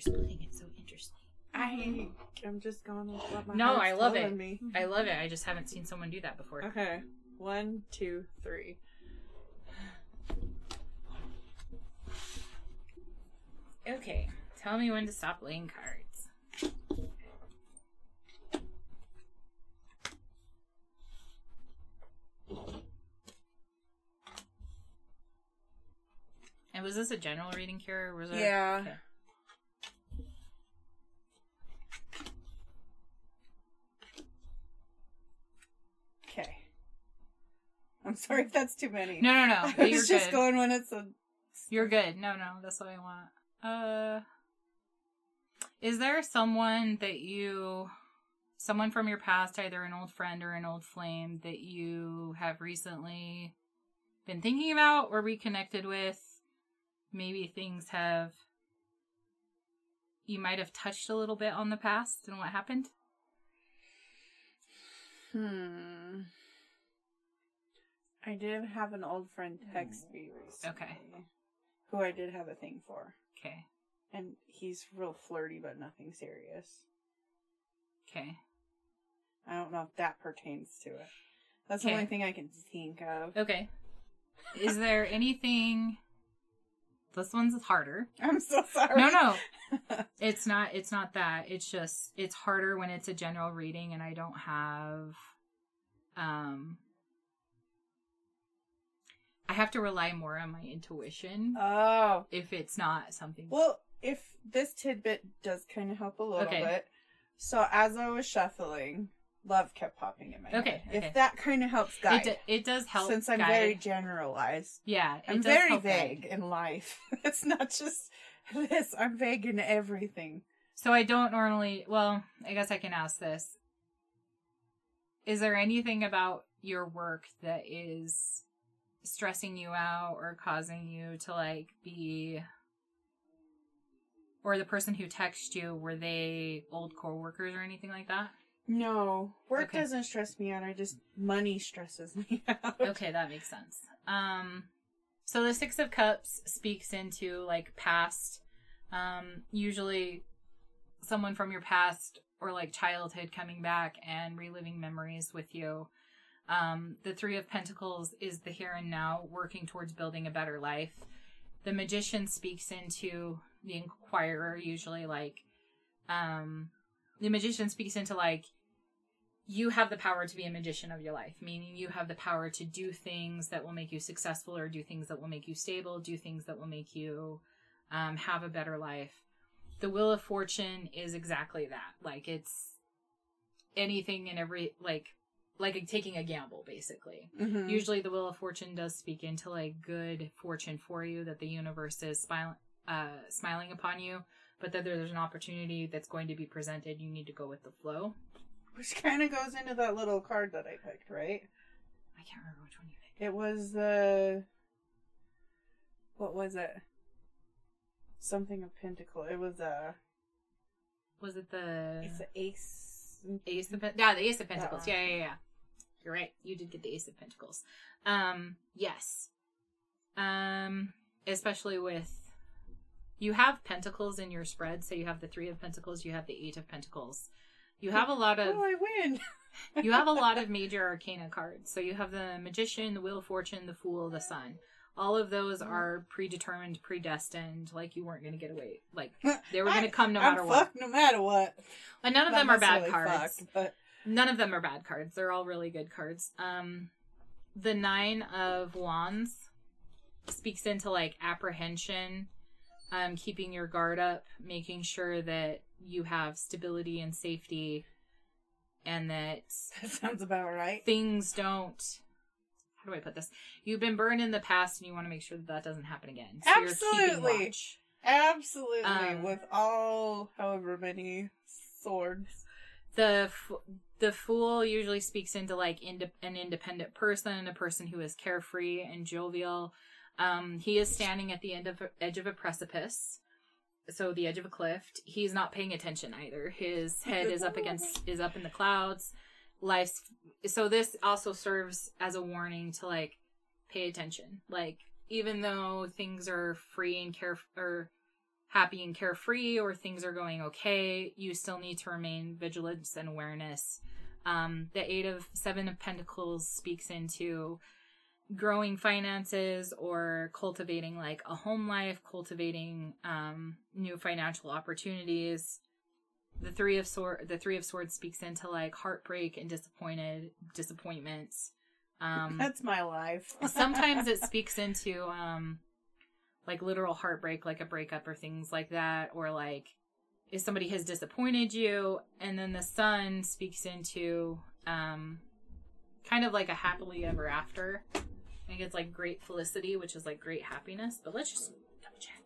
splitting it so interesting I I'm just going with what my No, I love it. Me. I love it. I just haven't seen someone do that before. Okay. One, two, three. Okay, tell me when to stop laying cards. And was this a general reading, Kira? Or was there... Yeah. Okay. Okay. I'm sorry if that's too many. No, no, no. I You're was just good. going when it's a. You're good. No, no, that's what I want. Uh, is there someone that you, someone from your past, either an old friend or an old flame, that you have recently been thinking about or reconnected with? Maybe things have, you might have touched a little bit on the past and what happened. Hmm. I did have an old friend text me recently. Okay. Who I did have a thing for. Okay. And he's real flirty, but nothing serious. Okay. I don't know if that pertains to it. That's Okay. the only thing I can think of. Okay. Is there anything? This one's harder. I'm so sorry. No, no, it's not. It's not that. It's just it's harder when it's a general reading, and I don't have. Um. I have to rely more on my intuition Oh. if it's not something. Well, if this tidbit does kind of help a little Okay. bit. So as I was shuffling, love kept popping in my Okay, head. okay. If that kind of helps it, guide. it does help. since I'm guide. very generalized. yeah. I'm very help guide. vague in life. it's not just this. I'm vague in everything. So I don't normally. Well, I guess I can ask this. Is there anything about your work that is stressing you out or causing you to like be or the person who texted you were they old co-workers or anything like that? No, work Okay. doesn't stress me out. I just money stresses me out. Okay, that makes sense. Um so the 6 of cups speaks into like past um usually someone from your past or like childhood coming back and reliving memories with you. Um, the Three of Pentacles is the here and now, working towards building a better life. The Magician speaks into the Inquirer, usually like, um, the Magician speaks into like, you have the power to be a magician of your life, meaning you have the power to do things that will make you successful or do things that will make you stable, do things that will make you um, have a better life. The Wheel of Fortune is exactly that. Like, it's anything and every, like, like taking a gamble, basically. Mhm. Usually, the Wheel of Fortune does speak into like good fortune for you, that the universe is smiling, uh, smiling upon you, but that there's an opportunity that's going to be presented. You need to go with the flow. Which kind of goes into that little card that I picked, right? I can't remember which one you picked. It was the. What was it? Something of Pentacle. It was a. Was it the It's an ace. Ace of Pen- yeah, the Ace of Pentacles. Yeah, yeah, yeah. You're right. You did get the Ace of Pentacles. Um, yes. Um, especially with you have Pentacles in your spread, so you have the Three of Pentacles, you have the Eight of Pentacles. You have a lot of Oh, I win. you have a lot of major arcana cards. So you have the Magician, the Wheel of Fortune, the Fool, the Sun. All of those are predetermined, predestined. Like you weren't going to get away. Like they were going to come no I'm matter what. fucked no matter what. And none of Not them are bad cards. fucked, but None of them are bad cards. They're all really good cards. Um, the Nine of Wands speaks into like apprehension, um, keeping your guard up, making sure that you have stability and safety, and that that sounds about right. things don't. How do I put this? You've been burned in the past, and you want to make sure that that doesn't happen again. So you're Absolutely. Absolutely. Um, With all however many swords. the f- the fool usually speaks into like inde- an independent person, a person who is carefree and jovial. Um, he is standing at the end of edge of a precipice, so the edge of a cliff. He's not paying attention either. His head is up against is up in the clouds. Life's so this also serves as a warning to like pay attention. Like even though things are free and care or happy and carefree or things are going okay, you still need to remain vigilance and awareness. Um, the eight of seven of pentacles speaks into growing finances or cultivating like a home life, cultivating um, new financial opportunities. The three of sword, the three of swords speaks into like heartbreak and disappointed disappointments. Um, That's my life. sometimes it speaks into um like literal heartbreak like a breakup or things like that or like if somebody has disappointed you and then the sun speaks into um kind of like a happily ever after i think it's like great felicity which is like great happiness but let's just double check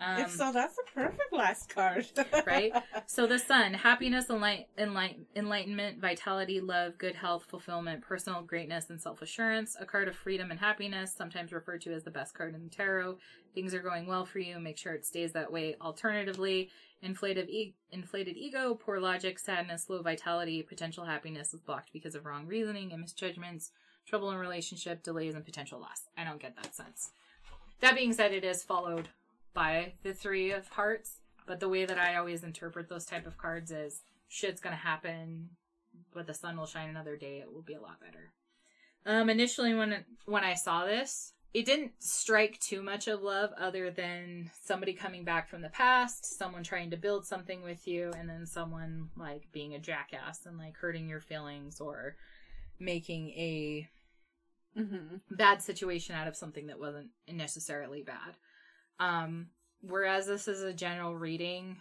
um, if so, that's a perfect last card. right? So the sun, happiness, enlight, enlight, enlightenment, vitality, love, good health, fulfillment, personal greatness, and self-assurance. A card of freedom and happiness, sometimes referred to as the best card in the tarot. Things are going well for you. Make sure it stays that way. Alternatively, inflated, e- inflated ego, poor logic, sadness, low vitality, potential happiness is blocked because of wrong reasoning and misjudgments, trouble in relationship, delays, and potential loss. I don't get that sense. That being said, it is followed by the three of hearts but the way that i always interpret those type of cards is shit's gonna happen but the sun will shine another day. It will be a lot better. Um, initially when when I saw this, it didn't strike too much of love, other than somebody coming back from the past, someone trying to build something with you, and then someone like being a jackass and like hurting your feelings or making a Mm-hmm. bad situation out of something that wasn't necessarily bad. Um, whereas this is a general reading,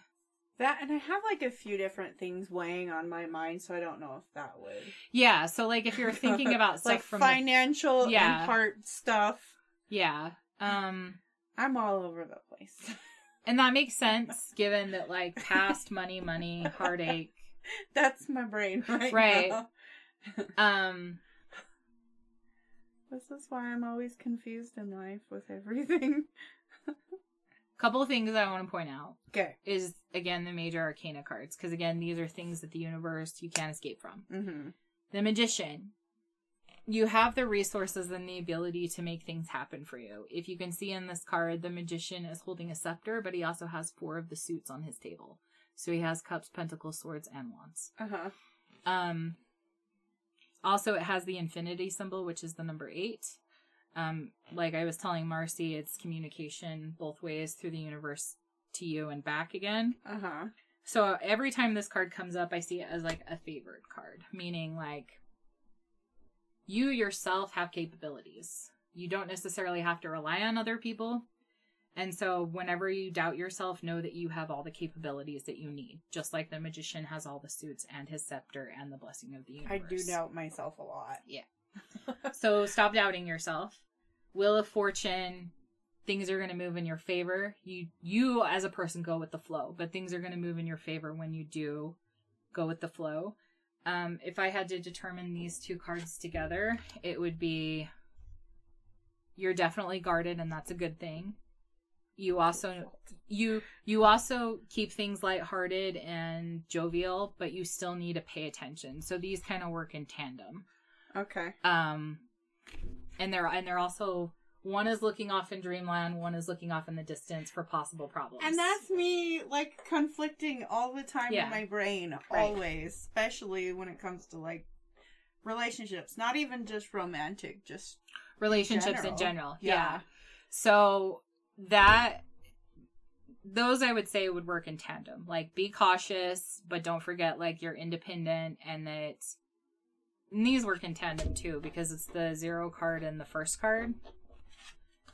That and I have like a few different things weighing on my mind, so I don't know if that would yeah. So like if you're thinking about stuff like from the- financial Yeah. and heart stuff. yeah, um, I'm all over the place. and that makes sense given that like past money, money, heartache. That's my brain right, Right. now. Um, This is why I'm always confused in life with everything. couple of things I want to point out Okay. is again the major arcana cards because again these are things that the universe you can't escape from. Mm-hmm. The magician. You have the resources and the ability to make things happen for you. If you can see in this card, the magician is holding a scepter, but he also has four of the suits on his table. So he has cups, pentacles, swords, and wands. Uh huh. Um, also, it has the infinity symbol, which is the number eight. Um, like I was telling Marcy, it's communication both ways through the universe to you and back again. Uh huh. So every time this card comes up, I see it as like a favored card, meaning like you yourself have capabilities. You don't necessarily have to rely on other people. And so whenever you doubt yourself, know that you have all the capabilities that you need. Just like the magician has all the suits and his scepter and the blessing of the universe. I do doubt myself a lot. Yeah. so stop doubting yourself. Wheel of Fortune, things are going to move in your favor. You you as a person go with the flow, but things are going to move in your favor when you do go with the flow. Um, if I had to determine these two cards together, it would be you're definitely guarded, and that's a good thing. You also you you also keep things lighthearted and jovial, but you still need to pay attention. So these kind of work in tandem Okay. um and they're and they're also one is looking off in dreamland one is looking off in the distance for possible problems And that's me like conflicting all the time Yeah. in my brain, Right. always, especially when it comes to like relationships, not even just romantic, just relationships in general. general Yeah. yeah. so that those i would say would work in tandem. Like be cautious but don't forget like you're independent and that and these work in tandem too because it's the zero card and the first card.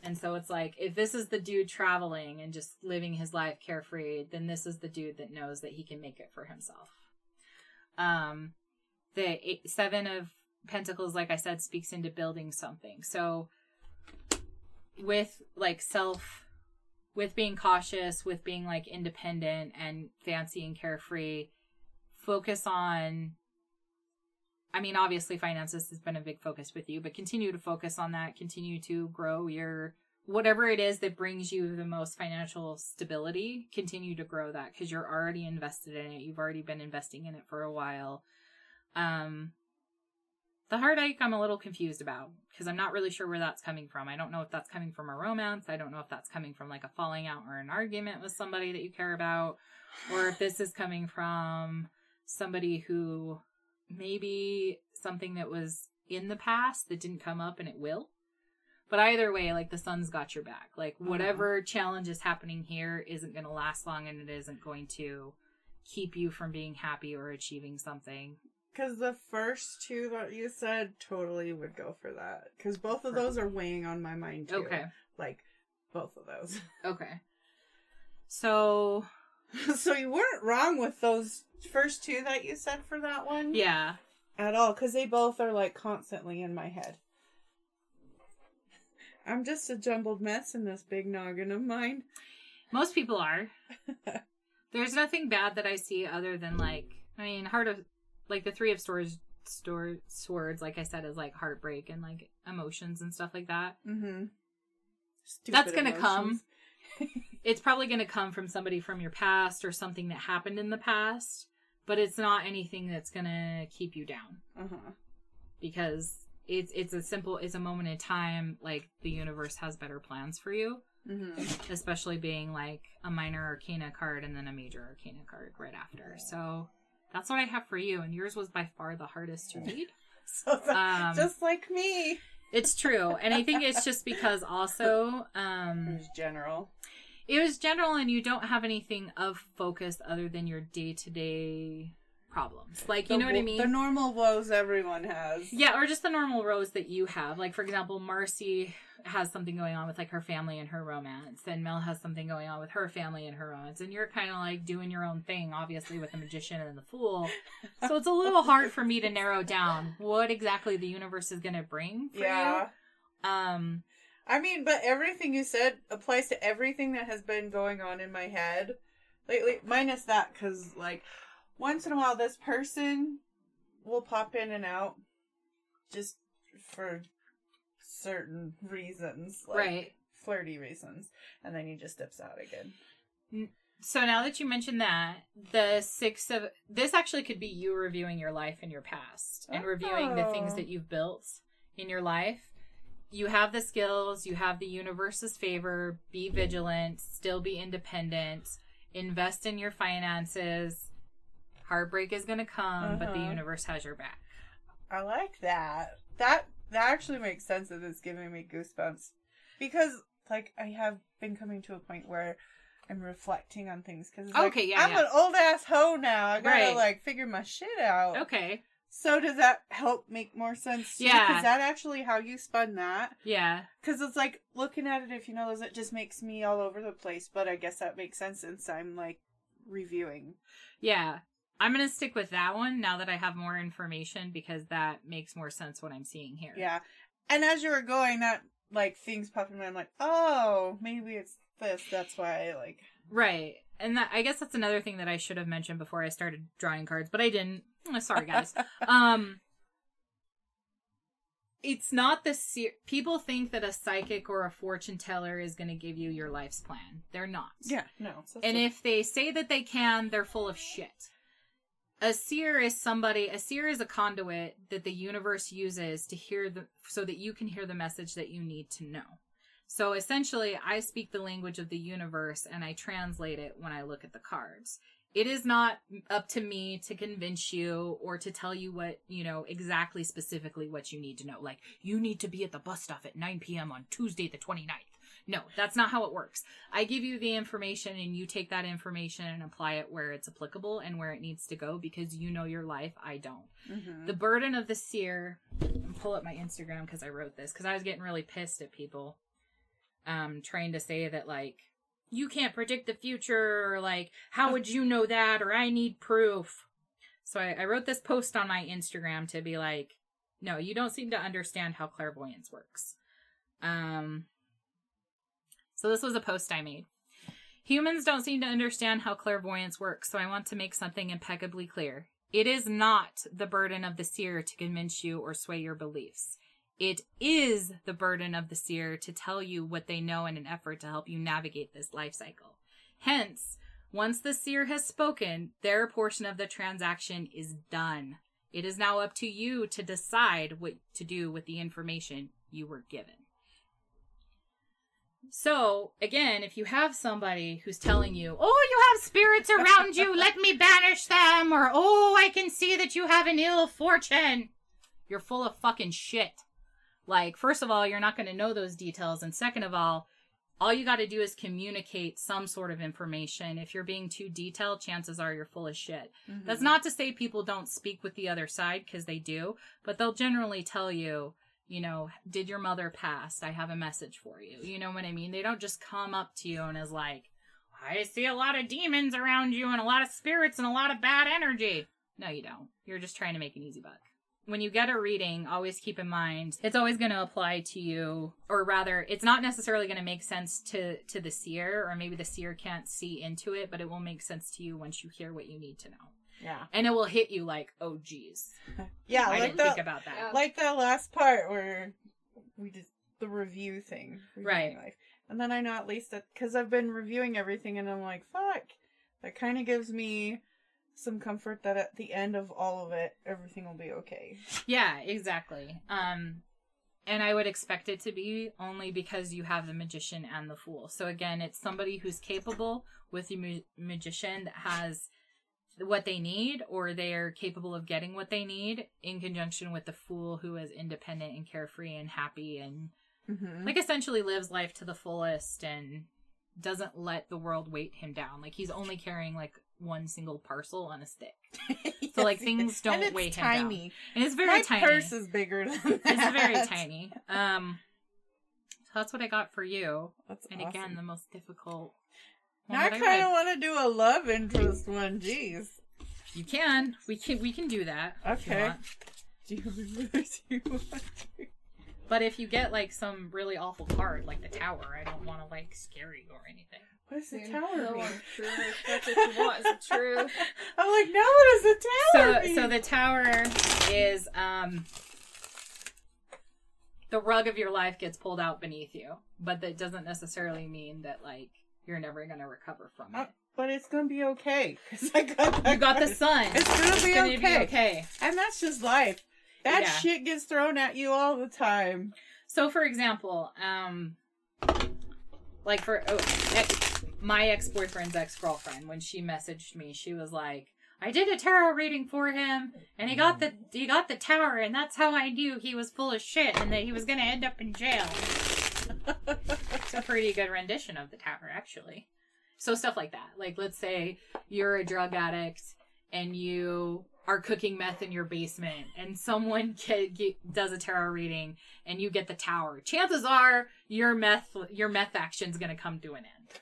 And so it's like if this is the dude traveling and just living his life carefree then this is the dude that knows that he can make it for himself. Um the eight, seven of pentacles like i said speaks into building something. So with like self with being cautious with being like independent and fancy and carefree focus on i mean obviously finances has been a big focus with you but continue to focus on that continue to grow your whatever it is that brings you the most financial stability continue to grow that because you're already invested in it you've already been investing in it for a while. Um the heartache I'm a little confused about because I'm not really sure where that's coming from. I don't know if that's coming from a romance. I don't know if that's coming from like a falling out or an argument with somebody that you care about, or if this is coming from somebody who maybe something that was in the past that didn't come up and it will. But either way, like the sun's got your back. Like mm-hmm. whatever challenge is happening here isn't going to last long and it isn't going to keep you from being happy or achieving something. Because the first two that you said totally would go for that. Because both of those are weighing on my mind too. Okay. Like both of those. Okay. So, so you weren't wrong with those first two that you said for that one yeah. at all because they both are like constantly in my head. I'm just a jumbled mess in this big noggin of mine. Most people are. There's nothing bad that I see other than like I mean, heart of like the three of swords store swords, like I said, is like heartbreak and like emotions and stuff like that. Mm-hmm. That's gonna come. It's probably gonna come from somebody from your past or something that happened in the past, but it's not anything that's gonna keep you down. Uh huh. because it's it's a simple it's a moment in time like the universe has better plans for you Mm-hmm. especially being like a minor arcana card and then a major arcana card right after so That's what I have for you, and yours was by far the hardest to read. So Um, just like me. It's true, and I think it's just because also It um, was general. it was general, and you don't have anything of focus other than your day to day problems. Like you know what I mean? The normal woes everyone has. Yeah, or just the normal woes that you have. Like for example, Marcy has something going on with like her family and her romance, and Mel has something going on with her family and her romance, and you're kind of like doing your own thing, obviously with the magician and the fool. So it's a little hard for me to narrow down what exactly the universe is going to bring for Yeah. you. Um, I mean, but everything you said applies to everything that has been going on in my head lately, minus that, because, like, once in a while, this person will pop in and out just for certain reasons. Like Right. Flirty reasons. And then he just dips out again. so now that you mentioned that, the six of this actually could be you reviewing your life and your past and reviewing the things Oh. that you've built in your life. You have the skills, you have the universe's favor, be vigilant, still be independent, invest in your finances. Heartbreak is going to come, but the Uh-huh. universe has your back. I like that. That that actually makes sense that it's giving me goosebumps. Because like I have been coming to a point where I'm reflecting on things because Okay, yeah, I'm yeah. an old ass hoe now. I gotta Right. like figure my shit out. Okay. So does that help make more sense? too? Yeah. Is that actually how you spun that? Yeah. Because it's like looking at it, if you know, those it just makes me all over the place. But I guess that makes sense since I'm like reviewing. Yeah. I'm going to stick with that one now that I have more information because that makes more sense what I'm seeing here. Yeah. And as you were going, that like things popped in my mind. Like, oh, maybe it's this. That's why I like. Right. And that I guess that's another thing that I should have mentioned before I started drawing cards, but I didn't. Oh, sorry guys. um it's not the se- people think that a psychic or a fortune teller is going to give you your life's plan. They're not. Yeah. No. So And if they say that they can, they're full of shit. A seer is somebody, a seer is a conduit that the universe uses to hear the, so that you can hear the message that you need to know. So essentially, I speak the language of the universe and I translate it when I look at the cards. It is not up to me to convince you or to tell you what, you know, exactly specifically what you need to know. Like, you need to be at the bus stop at 9 p.m. on Tuesday the 29th. No, that's not how it works. I give you the information and you take that information and apply it where it's applicable and where it needs to go because you know your life. I don't. Mhm. The burden of the seer, pull up my Instagram because I wrote this because I was getting really pissed at people um, trying to say that, like, you can't predict the future or, like, how would you know that or I need proof. So I, I wrote this post on my Instagram to be like, no, you don't seem to understand how clairvoyance works. Um, so this was a post I made. Humans don't seem to understand how clairvoyance works, so I want to make something impeccably clear. It is not the burden of the seer to convince you or sway your beliefs. It is the burden of the seer to tell you what they know in an effort to help you navigate this life cycle. Hence, once the seer has spoken, their portion of the transaction is done. It is now up to you to decide what to do with the information you were given. So, again, if you have somebody who's telling you, oh, you have spirits around you, let me banish them, or oh, I can see that you have an ill fortune, you're full of fucking shit. Like, first of all, you're not going to know those details, and second of all, all you got to do is communicate some sort of information. If you're being too detailed, chances are you're full of shit. Mm-hmm. That's not to say people don't speak with the other side, because they do, but they'll generally tell you, you know, did your mother pass? I have a message for you. You know what I mean? They don't just come up to you and is like, I see a lot of demons around you and a lot of spirits and a lot of bad energy. No, you don't. You're just trying to make an easy buck. When you get a reading, always keep in mind it's always going to apply to you, or rather, it's not necessarily going to make sense to to the seer, or maybe the seer can't see into it, but it will make sense to you once you hear what you need to know, Yeah. and it will hit you like, oh, geez, Yeah. I like didn't that. think about that. Yeah. like that last part where we did the review thing, Right. Life. And then I know at least that because I've been reviewing everything, and I'm like, fuck. That kind of gives me some comfort that at the end of all of it, everything will be okay. Yeah, exactly. Um and I would expect it to be only because you have the magician and the fool. So again, it's somebody who's capable with the ma- magician that has what they need or they're capable of getting what they need in conjunction with the fool who is independent and carefree and happy and Mm-hmm. like essentially lives life to the fullest and doesn't let the world weight him down. Like he's only carrying like one single parcel on a stick. So, like, things don't and weigh him down. tiny. And it's very My tiny. purse is bigger than that. It's very tiny. Um so that's what I got for you. That's And awesome. again, the most difficult Now I kind of want to do a love interest one. Jeez. You can. We can we can do that. Okay. Do you really do you want to? But if you get like some really awful card like the tower, I don't want to like scare you or anything. What's the tower no, mean? I'm true. That's what you want. Is it true? I'm like, no, what does the tower So mean? so the tower is um the rug of your life gets pulled out beneath you, but that doesn't necessarily mean that like you're never gonna recover from Uh, it. but it's gonna be okay because I got that You got the card. sun. It's gonna be gonna okay. be okay. and that's just life. That Yeah. shit gets thrown at you all the time. So, for example, um, like for oh, ex- my ex boyfriend's ex girlfriend, when she messaged me, she was like, "I did a tarot reading for him, and he got the he got the tower, and that's how I knew he was full of shit and that he was gonna end up in jail." It's a pretty good rendition of the tower, actually. So stuff like that. Like, let's say you're a drug addict and you are cooking meth in your basement, and someone get, get, does a tarot reading, and you get the tower. Chances are your meth your meth action's gonna come to an end.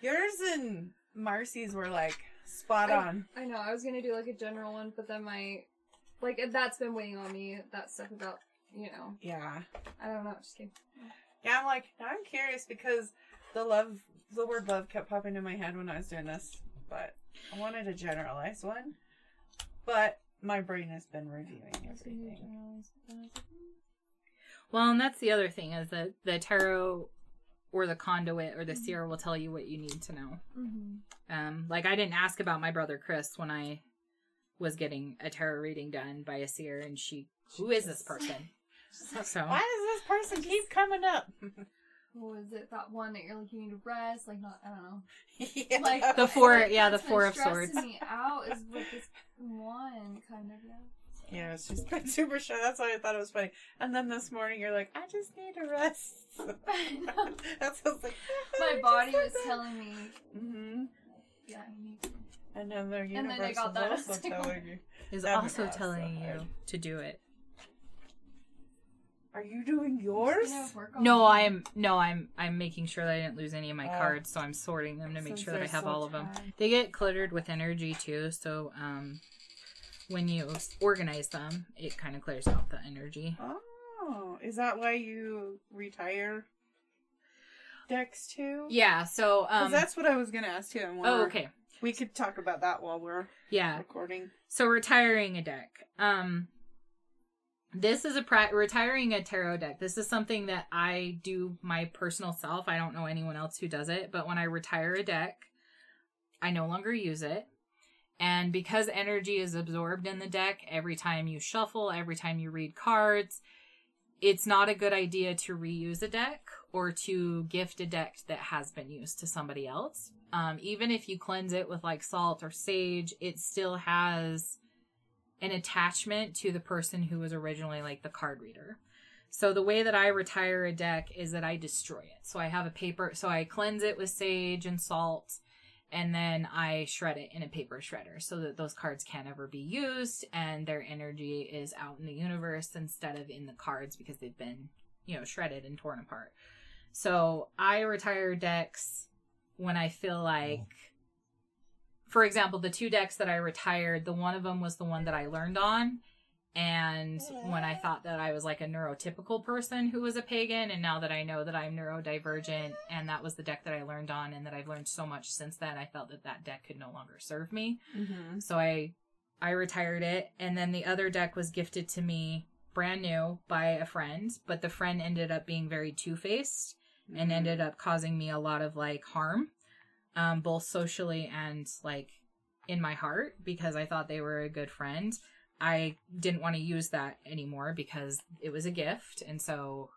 Yours and Marcy's were like spot I- on. I know. I was gonna do like a general one, but then my like that's been weighing on me. That stuff about you know. Yeah. I don't know. Just kidding. Yeah, I'm like, now I'm curious because the love, the word love kept popping in my head when I was doing this, but I wanted a generalized one. But my brain has been reviewing everything. Well, and that's the other thing is that the tarot or the conduit or the seer will tell you what you need to know. Mm-hmm. Um, like I didn't ask about my brother Chris when I was getting a tarot reading done by a seer, and she, who is this person? So Why this person keep coming up? What was it? That one that you're like you need to rest, like not. I don't know. yeah. Like The four- like, yeah, the four of swords. me out is with this one kind of yeah. Yeah, she's been super shy. That's why I thought it was funny. And then this morning, you're like, I just need to rest. That's what I was like. My body was telling me, Mm-hmm. yeah, you need to. And then the then universe I got is also I was like, telling you. is also telling you to do it. Are you doing yours? You know, work on No, it. I'm no, I'm I'm making sure that I didn't lose any of my Oh. cards, so I'm sorting them to make Since sure that I have so all of them. tied. They get cluttered with energy too, so um, when you organize them, it kind of clears out the energy. Oh, is that why you retire decks too? Yeah. So 'Cause um. that's what I was gonna ask you. oh, okay. We could talk about that while we're Yeah. recording. So retiring a deck. Um this is a pri- retiring a tarot deck. This is something that I do my personal self. I don't know anyone else who does it, but when I retire a deck, I no longer use it. And because energy is absorbed in the deck every time you shuffle, every time you read cards, it's not a good idea to reuse a deck or to gift a deck that has been used to somebody else. Um, even if you cleanse it with like salt or sage, it still has an attachment to the person who was originally like the card reader. So the way that I retire a deck is that I destroy it. So I have a paper, so I cleanse it with sage and salt, and then I shred it in a paper shredder so that those cards can't ever be used and their energy is out in the universe instead of in the cards because they've been, you know, shredded and torn apart. So I retire decks when I feel mm-hmm. like for example, the two decks that I retired, the one of them was the one that I learned on. And when I thought that I was like a neurotypical person who was a pagan, and now that I know that I'm neurodivergent, and that was the deck that I learned on, and that I've learned so much since then, I felt that that deck could no longer serve me. Mm-hmm. So I, I retired it, and then the other deck was gifted to me brand new by a friend, but the friend ended up being very two faced and ended up causing me a lot of like harm um both socially and like in my heart because I thought they were a good friend. I didn't want to use that anymore because it was a gift and so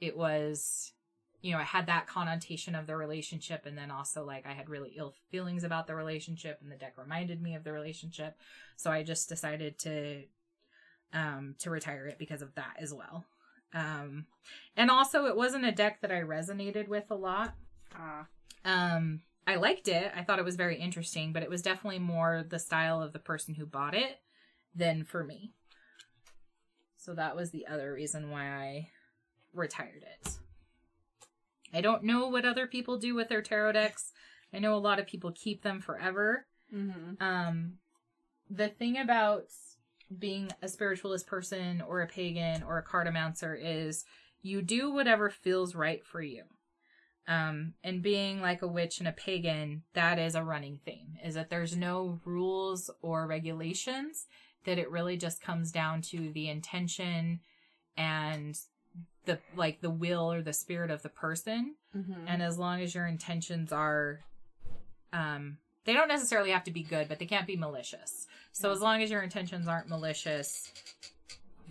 it was you know, I had that connotation of the relationship, and then also like I had really ill feelings about the relationship, and the deck reminded me of the relationship. So I just decided to um to retire it because of that as well. Um and also it wasn't a deck that I resonated with a lot. Ah. Um I liked it. I thought it was very interesting, but it was definitely more the style of the person who bought it than for me. So that was the other reason why I retired it. I don't know what other people do with their tarot decks. I know a lot of people keep them forever. Mm-hmm. Um, the thing about being a spiritualist person or a pagan or a cartomancer is you do whatever feels right for you. Um, and being like a witch and a pagan, that is a running theme, is that there's no rules or regulations, that it really just comes down to the intention and the like the will or the spirit of the person. Mm-hmm. and as long as your intentions are um they don't necessarily have to be good but they can't be malicious. So as long as your intentions aren't malicious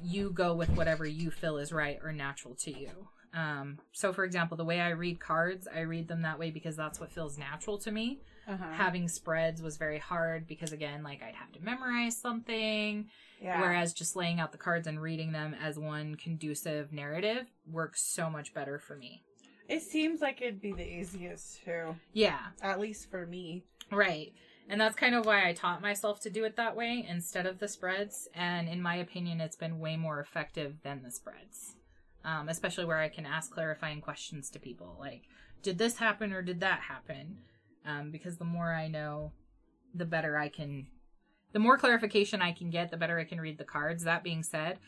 you go with whatever you feel is right or natural to you um so for example the way i read cards i read them that way because that's what feels natural to me uh-huh. having spreads was very hard because again like i'd have to memorize something yeah. whereas just laying out the cards and reading them as one conducive narrative works so much better for me It seems like it'd be the easiest too, yeah at least for me. Right. And that's kind of why I taught myself to do it that way instead of the spreads. And in my opinion, it's been way more effective than the spreads. Um, especially where I can ask clarifying questions to people like, did this happen or did that happen? Um, because the more I know, the better I can, the more clarification I can get, the better I can read the cards. That being said,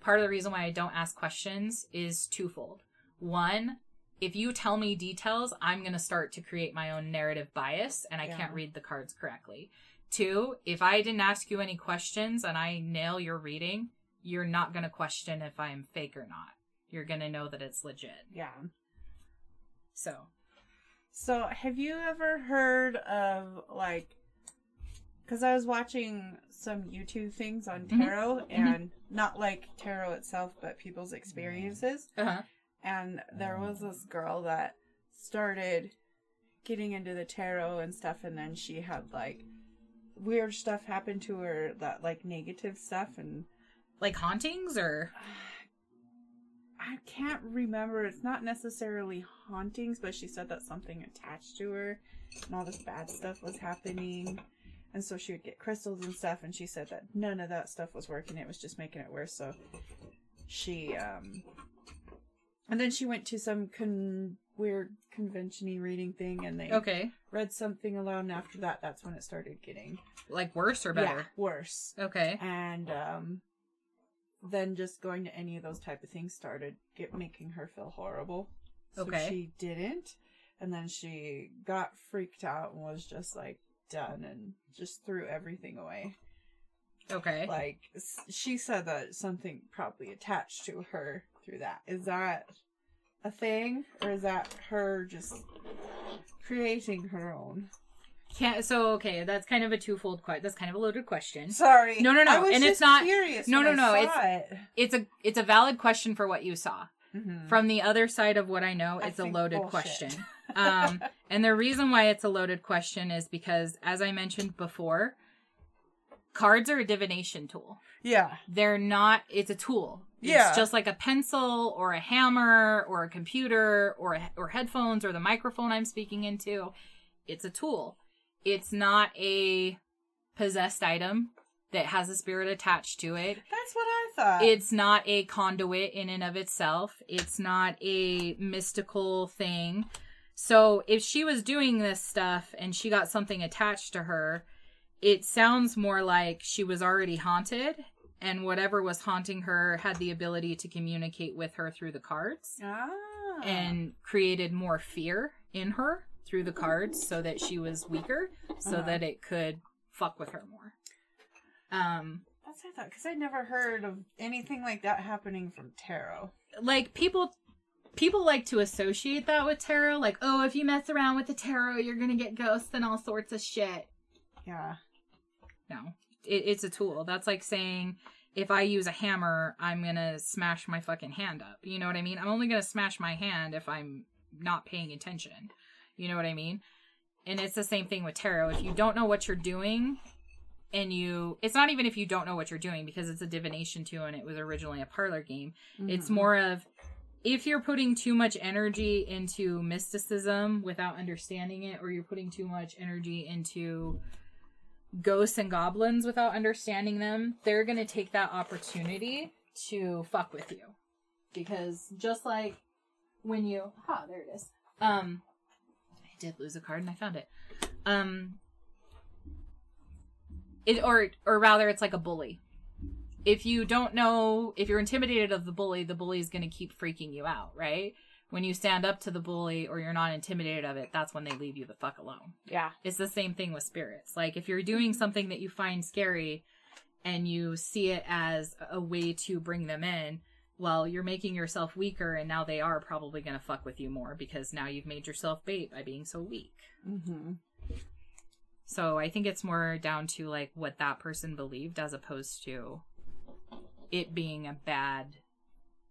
part of the reason why I don't ask questions is twofold. One, if you tell me details, I'm going to start to create my own narrative bias and I Yeah. can't read the cards correctly. Two, if I didn't ask you any questions and I nail your reading, you're not going to question if I'm fake or not. You're going to know that it's legit. Yeah. So, So, have you ever heard of like? Because I was watching some YouTube things on Mhm. tarot, and not like tarot itself, but people's experiences. uh-huh. And there was this girl that started getting into the tarot and stuff, and then she had like weird stuff happen to her, that like negative stuff, and like hauntings or I can't remember. It's not necessarily hauntings, but she said that something attached to her and all this bad stuff was happening. And so she would get crystals and stuff, and she said that none of that stuff was working. It was just making it worse. So she, um, and then she went to some con- weird convention reading thing, and they okay, read something aloud. And after that, that's when it started getting like worse or better. yeah, better. worse Okay. and um then just going to any of those type of things started get making her feel horrible. So Okay. she didn't. And then she got freaked out and was just like done and just threw everything away. Okay. like she said that something probably attached to her through that. Is that a thing or is that her just creating her own Can't, so okay, that's kind of a twofold question. That's kind of a loaded question. sorry No, no, no, I was and it's not- curious no, no, no, saw it. It's a it's a valid question for what you saw. Mhm. From the other side of what I know, it's a loaded bullshit. question. um, and the reason why it's a loaded question is because, as I mentioned before, cards are a divination tool. yeah They're not. It's a tool. It's Yeah. just like a pencil or a hammer or a computer or a, or headphones or the microphone I'm speaking into. It's a tool. It's not a possessed item that has a spirit attached to it. That's what I thought. It's not a conduit in and of itself. It's not a mystical thing. So if she was doing this stuff and she got something attached to her, it sounds more like she was already haunted and whatever was haunting her had the ability to communicate with her through the cards ah. and created more fear in her through the cards so that she was weaker so Uh-huh. that it could fuck with her more. Um That's what I thought because I'd never heard of anything like that happening from tarot. like people people like to associate that with tarot like oh if you mess around with the tarot you're gonna get ghosts and all sorts of shit Yeah. no it, it's a tool that's like saying if i use a hammer i'm gonna smash my fucking hand up you know what i mean i'm only gonna smash my hand if i'm not paying attention. You know what I mean? And it's the same thing with tarot. If you don't know what you're doing, and you, it's not even if you don't know what you're doing because it's a divination too, and it was originally a parlor game. It's more of if you're putting too much energy into mysticism without understanding it, or you're putting too much energy into ghosts and goblins without understanding them, they're going to take that opportunity to fuck with you. Because just like when you, ah, there it is. Um, did lose a card and I found it. Um, it or or rather, it's like a bully. If you don't know, if you're intimidated of the bully, the bully is going to keep freaking you out, right? When you stand up to the bully or you're not intimidated of it, that's when they leave you the fuck alone. Yeah. It's the same thing with spirits. Like if you're doing something that you find scary and you see it as a way to bring them in, well, you're making yourself weaker and now they are probably going to fuck with you more because now you've made yourself bait by being so weak. Mm-hmm. So I think it's more down to like what that person believed as opposed to it being a bad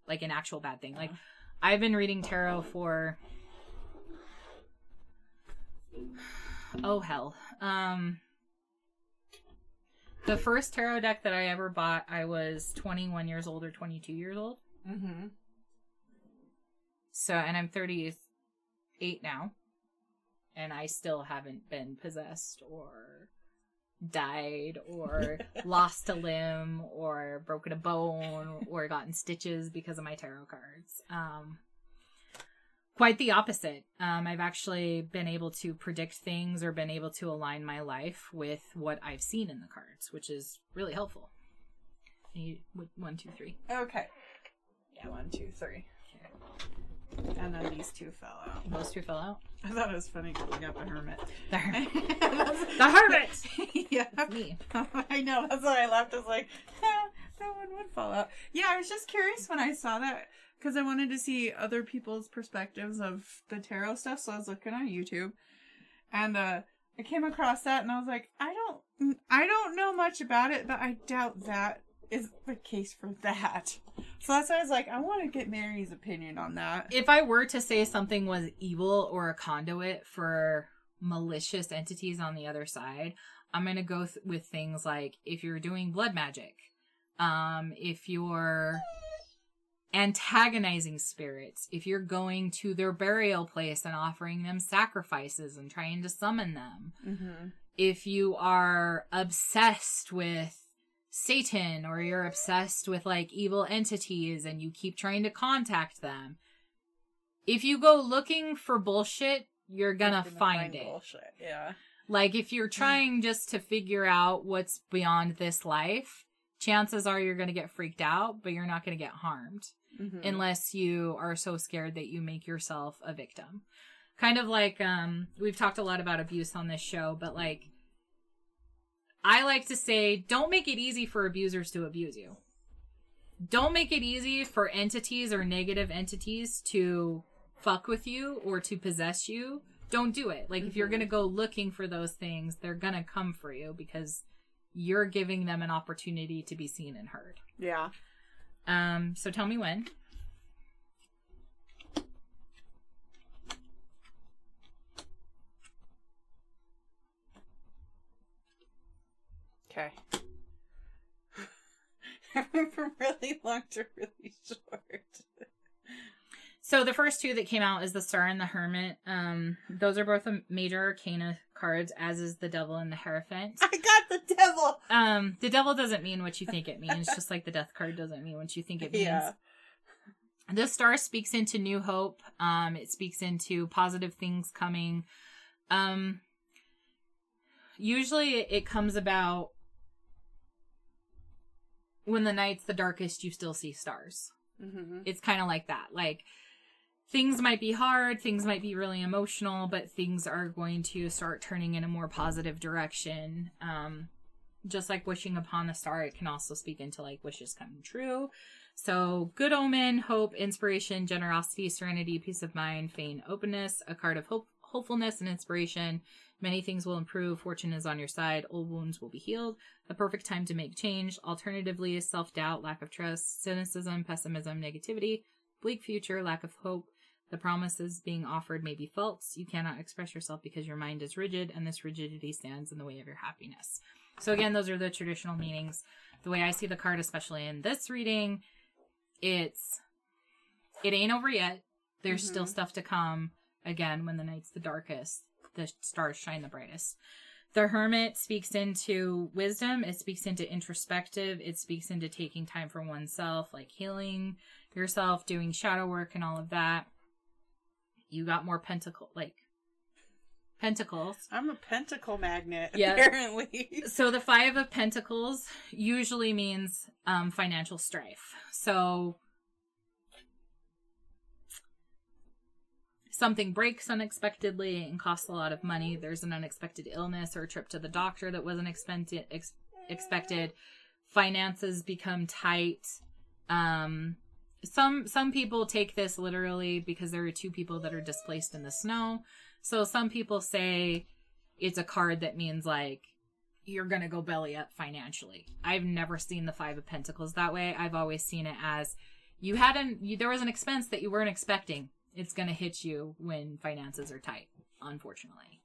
like an actual bad thing. Like I've been reading tarot for oh hell. Um the first tarot deck that I ever bought, I was 21 years old or 22 years old. Mm-hmm. So, and I'm 38 now. And I still haven't been possessed or died or lost a limb or broken a bone or gotten stitches because of my tarot cards. Um, quite the opposite. Um, I've actually been able to predict things or been able to align my life with what I've seen in the cards, which is really helpful. You- One, two, three. Okay. Yeah, one, two, three. Okay. And then these two fell out. Those two fell out. I thought it was funny because we got the hermit. The hermit. the The hermit! yeah. Me. I know. That's why I laughed. I was like, "Ah, that one would fall out. Yeah, I was just curious when I saw that because I wanted to see other people's perspectives of the tarot stuff. So I was looking on YouTube, and uh, I came across that, and I was like, I don't, I don't know much about it, but I doubt that is the case for that. So that's why I was like, I want to get Mary's opinion on that. if I were to say something was evil or a conduit for malicious entities on the other side, I'm to go th- with things like if you're doing blood magic, um, if you're antagonizing spirits, if you're going to their burial place and offering them sacrifices and trying to summon them, Mm-hmm. if you are obsessed with Satan or you're obsessed with like evil entities and you keep trying to contact them, if you go looking for bullshit, you're gonna, find, it. Bullshit. Yeah. Like if you're trying just to figure out what's beyond this life, chances are you're gonna get freaked out, but you're not gonna get harmed Mm-hmm. unless you are so scared that you make yourself a victim. Kind of like um we've talked a lot about abuse on this show, but like I like to say don't make it easy for abusers to abuse you. Don't make it easy for entities or negative entities to fuck with you or to possess you. Don't do it. Like if you're going to go looking for those things, they're going to come for you because you're giving them an opportunity to be seen and heard. yeah. Um, so tell me when. Okay. I went from really long to really short. So the first two that came out is the Star and the Hermit. Um, those are both a major arcana cards, as is the Devil and the Hierophant. I got devil. Um, the Devil doesn't mean what you think it means, just like the Death card doesn't mean what you think it means. Yeah. The Star speaks into new hope. Um, it speaks into positive things coming. Um, usually it comes about when the night's the darkest, you still see stars. Mm-hmm. it's kind of like that. Like things might be hard, things might be really emotional, but things are going to start turning in a more positive direction. Um, just like wishing upon a star, it can also speak into like wishes coming true. So good omen, hope, inspiration, generosity, serenity, peace of mind, feign, openness, a card of hope, hopefulness and inspiration. Many things will improve. Fortune is on your side. Old wounds will be healed. The perfect time to make change. Alternatively, self doubt, lack of trust, cynicism, pessimism, negativity, bleak future, lack of hope, The promises being offered may be false. You cannot express yourself because your mind is rigid, and this rigidity stands in the way of your happiness. So, again, those are the traditional meanings. The way I see the card, especially in this reading, it's it ain't over yet. There's still mm-hmm. stuff to come. Again, when the night's the darkest, the stars shine the brightest. The hermit speaks into wisdom. It speaks into introspective. It speaks into taking time for oneself, like healing yourself, doing shadow work, and all of that. You got more pentacle, like pentacles. I'm a pentacle magnet, Yeah. apparently. So the five of pentacles usually means um, financial strife. So something breaks unexpectedly and costs a lot of money. There's an unexpected illness or a trip to the doctor that wasn't expected. Ex- expected. Finances become tight. Um, some some people take this literally because there are two people that are displaced in the snow. So some people say it's a card that means like you're gonna go belly up financially. I've never seen the five of pentacles that way. I've always seen it as you had an you, there was an expense that you weren't expecting. It's gonna hit you when finances are tight. Unfortunately,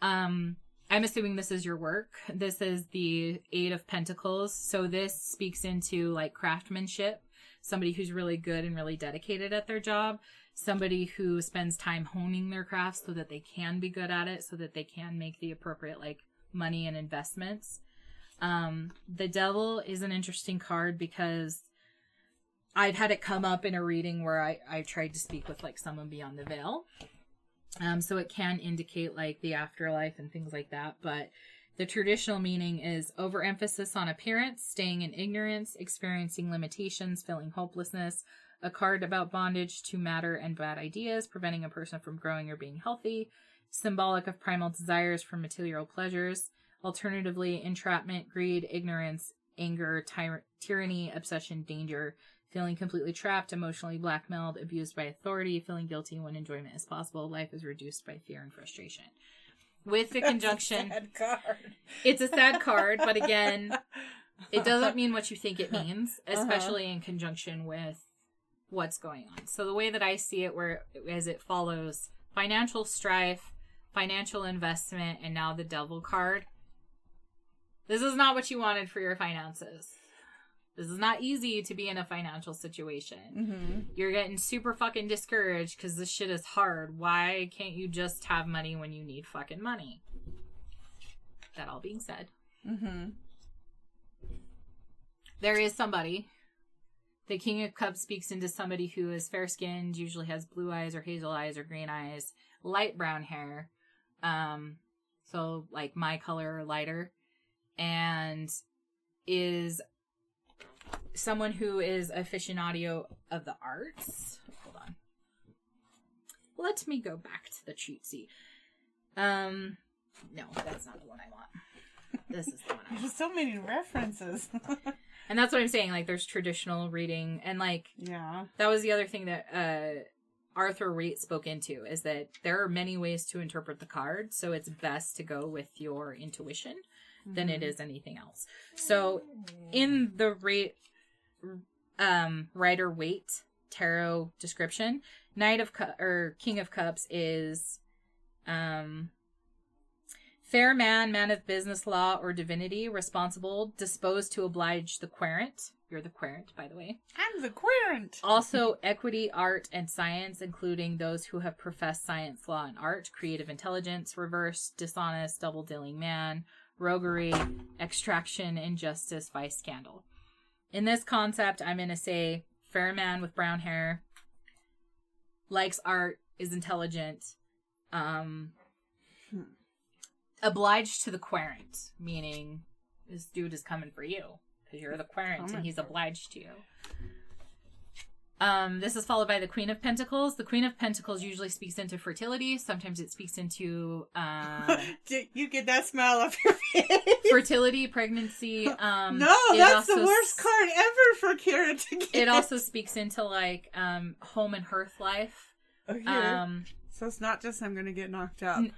um, I'm assuming this is your work. This is the eight of pentacles. So this speaks into like craftsmanship. Somebody who's really good and really dedicated at their job. Somebody who spends time honing their craft so that they can be good at it, so that they can make the appropriate like money and investments. Um, the devil is an interesting card because I've had it come up in a reading where I, I tried to speak with like someone beyond the veil. Um, so it can indicate like the afterlife and things like that. But the traditional meaning is overemphasis on appearance, staying in ignorance, experiencing limitations, feeling hopelessness, a card about bondage to matter and bad ideas, preventing a person from growing or being healthy, symbolic of primal desires for material pleasures, alternatively, entrapment, greed, ignorance, anger, tyr- tyranny, obsession, danger, feeling completely trapped, emotionally blackmailed, abused by authority, feeling guilty when enjoyment is possible, life is reduced by fear and frustration. With the conjunction, card. it's a sad card, but again, it doesn't mean what you think it means, Uh-huh. especially in conjunction with what's going on. So the way that I see it, where as it follows financial strife, financial investment, and now the devil card. This is not what you wanted for your finances. This is not easy to be in a financial situation. Mm-hmm. You're getting super fucking discouraged because this shit is hard. Why can't you just have money when you need fucking money? That all being said, Mm-hmm. there is somebody. The King of Cups speaks into somebody who is fair skinned, usually has blue eyes or hazel eyes or green eyes, light brown hair. Um, so like my color or lighter, and is someone who is a aficionado of the arts. Hold on. Let me go back to the cheat sheet. Um, no, that's not the one I want. This is the one. There's so many references. And that's what I'm saying. Like, there's traditional reading, and like yeah. that was the other thing that uh, Arthur Waite spoke into is that there are many ways to interpret the card, so it's best to go with your intuition than it is anything else. So, in the rate, um, Rider Waite tarot description, Knight of Cu- or King of Cups is, um, fair man, man of business, law, or divinity, responsible, disposed to oblige the querent. You're the querent, by the way. I'm the querent. Also, equity, art, and science, including those who have professed science, law, and art, creative intelligence, reverse, dishonest, double dealing man, roguery, extraction, injustice, vice, scandal. In this concept, I'm going to say fair man with brown hair, likes art, is intelligent, um, obliged to the querent, meaning this dude is coming for you because you're the querent and he's obliged to you. Um, this is followed by the Queen of Pentacles. The Queen of Pentacles usually speaks into fertility. Sometimes it speaks into uh, you get that smile off your face. fertility, pregnancy. Um, no, that's the worst s- card ever for Kira to get. It also speaks into like um, home and hearth life. Okay. Um, so it's not just I'm gonna get knocked up. N-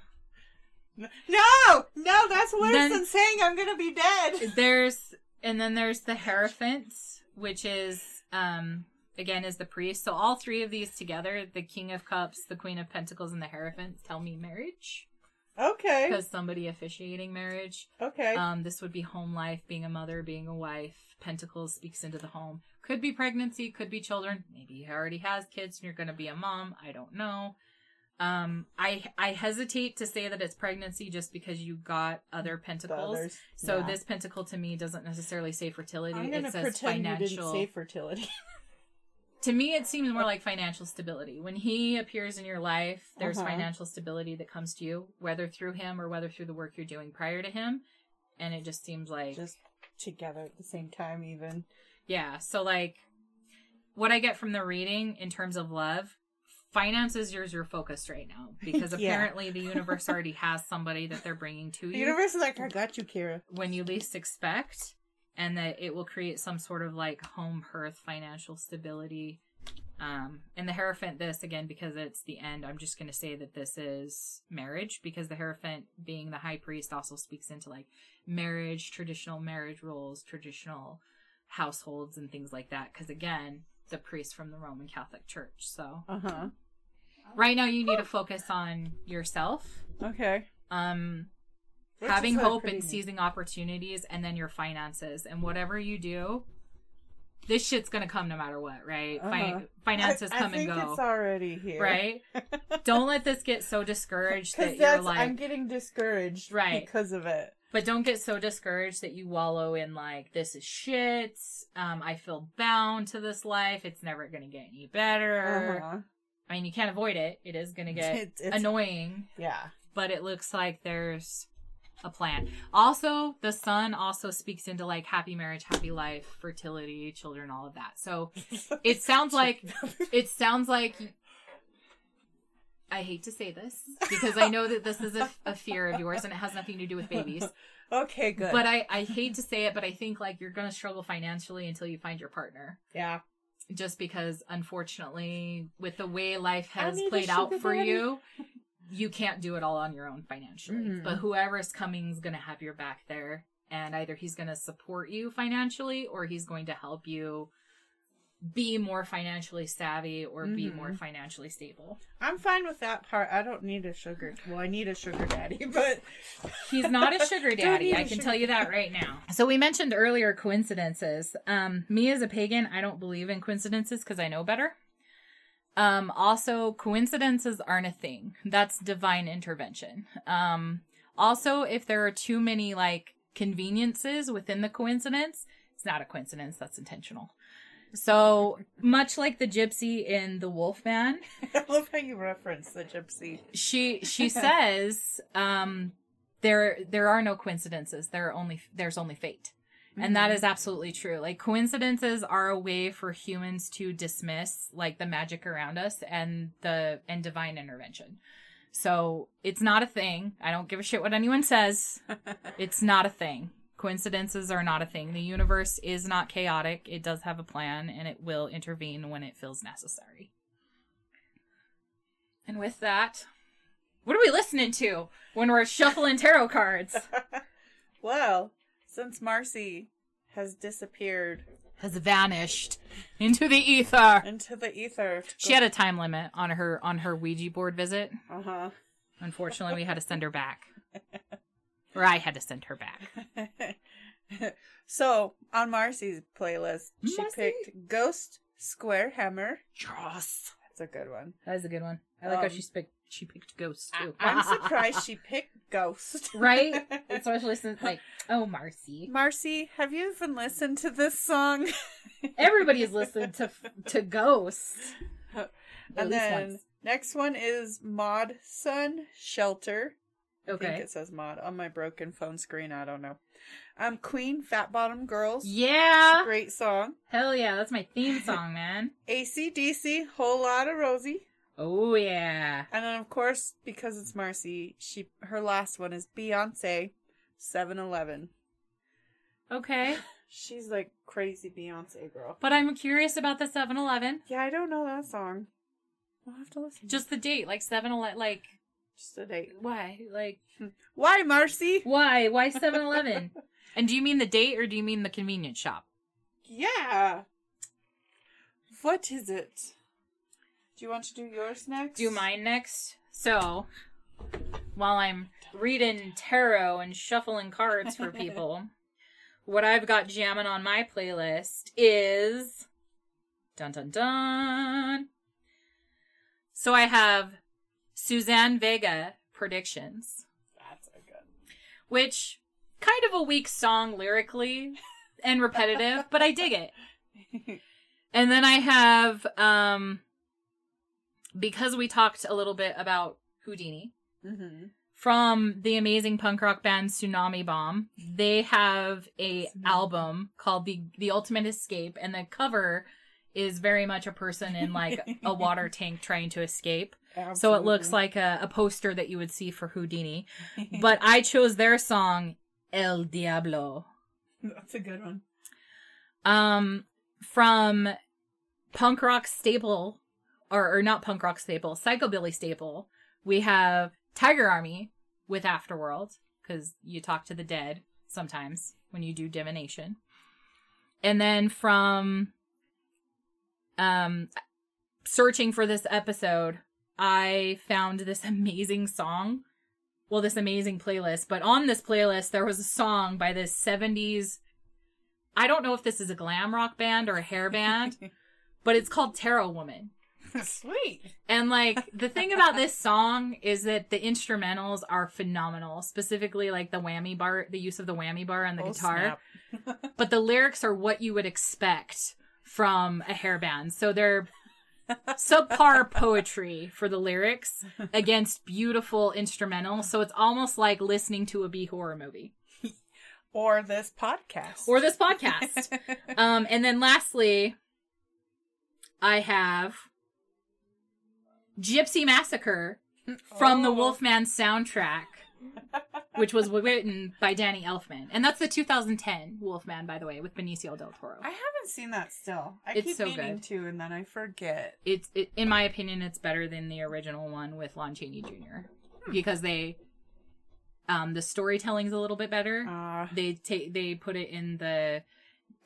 No, no, that's worse Then- than saying I'm gonna be dead. there's and then there's the Hierophant, which is um, again is the priest. So all three of these together, the King of Cups, the Queen of Pentacles, and the Hierophant, tell me marriage Okay. because somebody officiating marriage. Okay. Um, this would be home life, being a mother, being a wife. Pentacles speaks into the home. Could be pregnancy, could be children. Maybe he already has kids and you're going to be a mom. I don't know. Um, I I hesitate to say that it's pregnancy just because you got other pentacles. others, So yeah. this pentacle to me doesn't necessarily say fertility. I'm gonna it says pretend financial. you didn't say fertility. to me, it seems more like financial stability. When he appears in your life, there's Uh-huh. financial stability that comes to you, whether through him or whether through the work you're doing prior to him. And it just seems like Just together at the same time, even. Yeah. So like what I get from the reading in terms of love, finances yours are focused right now because Yeah. apparently the universe already has somebody that they're bringing to you. The universe is like, I got you, Kira. when you least expect and that it will create some sort of like home hearth financial stability. Um, and the Hierophant, this again, because it's the end, I'm just going to say that this is marriage because the Hierophant, being the high priest, also speaks into like marriage, traditional marriage rules, traditional households, and things like that. Because again, the priest from the Roman Catholic Church. So Uh huh. Right now, you need to focus on yourself. Okay. Um, Which having hope and seizing opportunities and then your finances and whatever you do this shit's gonna come no matter what right Uh-huh. finances I, come I think and go it's already here. right don't let this get so discouraged that you're like I'm getting discouraged Right. because of it. but don't get so discouraged that you wallow in like this is shit um i feel bound to this life it's never gonna get any better Uh-huh. I mean you can't avoid it it is gonna get It's- it's- annoying Yeah. but it looks like there's a plan. Also, the sun also speaks into like happy marriage, happy life, fertility, children, all of that. So it sounds like it sounds like I hate to say this because I know that this is a, a fear of yours and it has nothing to do with babies. okay, good. But I, I hate to say it, but I think like you're gonna struggle financially until you find your partner. yeah. Just because unfortunately, with the way life has played out for daddy. you, you can't do it all on your own financially. Mhm. But whoever's coming is going to have your back there. And either he's going to support you financially or he's going to help you be more financially savvy or be Mhm. more financially stable. I'm fine with that part. I don't need a sugar. Well, I need a sugar daddy, but He's not a sugar daddy. I can sugar tell you that right now. So we mentioned earlier coincidences. Um, me as a pagan, I don't believe in coincidences because I know better. Um, also, coincidences aren't a thing. That's divine intervention. Um, also, if there are too many like conveniences within the coincidence, it's not a coincidence. That's intentional. So much like the gypsy in the Wolfman, I love how you reference the gypsy. she she says um there there are no coincidences. There are only there's only fate. And that is absolutely true. Like coincidences are a way for humans to dismiss like the magic around us and the and divine intervention. So it's not a thing. I don't give a shit what anyone says. It's not a thing coincidences are not a thing. The universe is not chaotic. It does have a plan and it will intervene when it feels necessary. And with that what are we listening to when we're shuffling tarot cards? Well, since Marcy has disappeared has vanished into the ether. into the ether, she had a time limit on her on her ouija board visit. Uh huh. unfortunately we had to send her back or i had to send her back so on Marcy's playlist, she Marcy? picked Ghost Square Hammer. Yes. That's a good one. that is a good one i like how Um, she picked she picked ghosts too ah, I'm ah, ah, surprised she picked Ghost. right especially since like oh marcy Marcy, have you even listened to this song? everybody's listened to to ghosts At and then once. next one is Mod Sun Shelter. I think it says mod on my broken phone screen. I don't know. Um, Queen Fat Bottom Girls. yeah Great song. hell yeah that's my theme song man ACDC, Whole Lot of Rosie. oh yeah And then, of course, because it's Marcy, she her last one is Beyonce, 7-Eleven. okay She's like crazy Beyonce girl. But I'm curious about the 7 Eleven. Yeah, I don't know that song. We'll have to listen. Just the date, like 7 Eleven. Like, Just a date. why? Like, hmm. Why, Marcy? why? Why 7 Eleven? and do you mean the date or do you mean the convenience shop? Yeah. What is it? Do you want to do yours next? Do mine next. So, while I'm reading tarot and shuffling cards for people, what I've got jamming on my playlist is dun dun dun. So I have Suzanne Vega predictions, That's a good. which kind of a weak song lyrically and repetitive, but I dig it. And then I have um because we talked a little bit about Houdini Mm-hmm. from the amazing punk rock band Tsunami Bomb. They have a album called the the Ultimate Escape and the cover is very much a person in like a water tank trying to escape. So it looks like a, a poster that you would see for Houdini. But I chose their song El Diablo. that's a good one. Um, from punk rock staple, or, or not punk rock staple, psychobilly staple, we have Tiger Army with Afterworld, because you talk to the dead sometimes when you do divination. And then from um searching for this episode, I found this amazing song. Well, this amazing playlist, but on this playlist there was a song by this 70s I don't know if this is a glam rock band or a hair band, but it's called Tarot Woman. Sweet. And like the thing about this song is that the instrumentals are phenomenal, specifically like the whammy bar, the use of the whammy bar on the Oh, guitar. But the lyrics are what you would expect from a hair band. So they're subpar poetry for the lyrics against beautiful instrumental. So it's almost like listening to a B horror movie Or this podcast. or this podcast. um, and then lastly, I have Gypsy Massacre from the Oh. Wolfman soundtrack, which was written by Danny Elfman, and that's the 2010 Wolfman, by the way, with Benicio del Toro. I haven't seen that still. I It's keep so meaning good. to, and then I forget. It's, it, in my opinion, it's better than the original one with Lon Chaney Jr. because they, um, the storytelling's a little bit better. Uh, they take they put it in the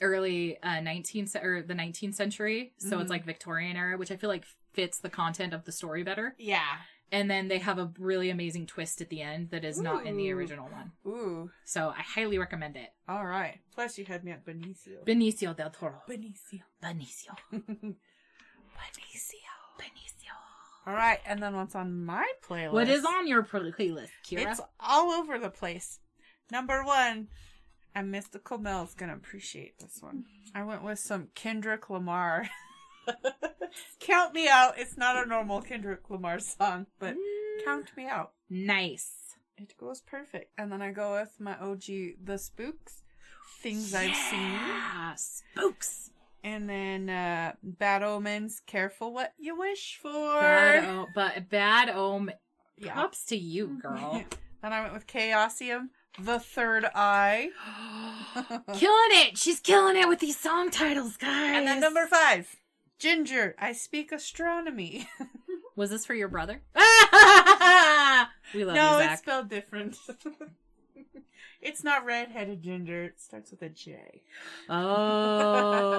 early uh 19th ce- or the 19th century so it's Mhm. like victorian era which i feel like fits the content of the story better yeah. And then they have a really amazing twist at the end that is not in the original one Ooh. so i highly recommend it All right. Plus, you had me at Benicio. benicio del toro Benicio. benicio Benicio. benicio All right, and then what's on my playlist? what is on your playlist kira It's all over the place. Number one, and Mystical Mel's gonna appreciate this one. I went with some Kendrick Lamar. count me out. It's not a normal Kendrick Lamar song, but count me out. nice It goes perfect. And then I go with my OG, The Spooks, Things I've Seen. spooks And then uh, Bad Omens, Careful What You Wish For. bad o- but bad om Yeah. props to you girl then I went with Chaosium, The Third Eye. killing it. She's killing it with these song titles, guys. And then number five, Jinjer, I Speak Astronomy. was this for your brother? we love no, you, it's spelled different. it's not redheaded ginger. It starts with a J. Oh.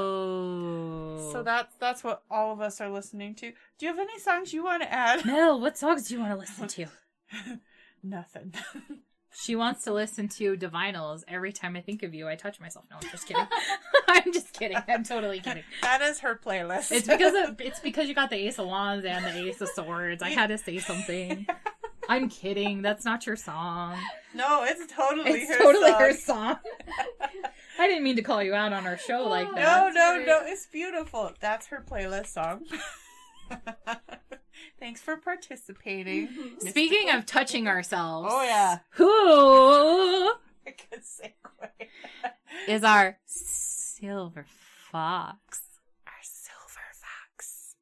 So that's that's what all of us are listening to. Do you have any songs you want to add? Mel, what songs do you want to listen to? Nothing. She wants to listen to Divinyls every time I think of you. I touch myself. No, I'm just kidding. I'm just kidding. I'm totally kidding. that is her playlist. It's because of it's because you got the Ace of Wands and the Ace of Swords. I had to say something. I'm kidding. That's not your song. no, it's totally It's her totally song. her song. I didn't mean to call you out on our show like that. No, no, no. It's beautiful. That's her playlist song. Thanks for participating. Speaking of touching ourselves, Oh yeah. who A good segue. is our silver fox? Our silver fox.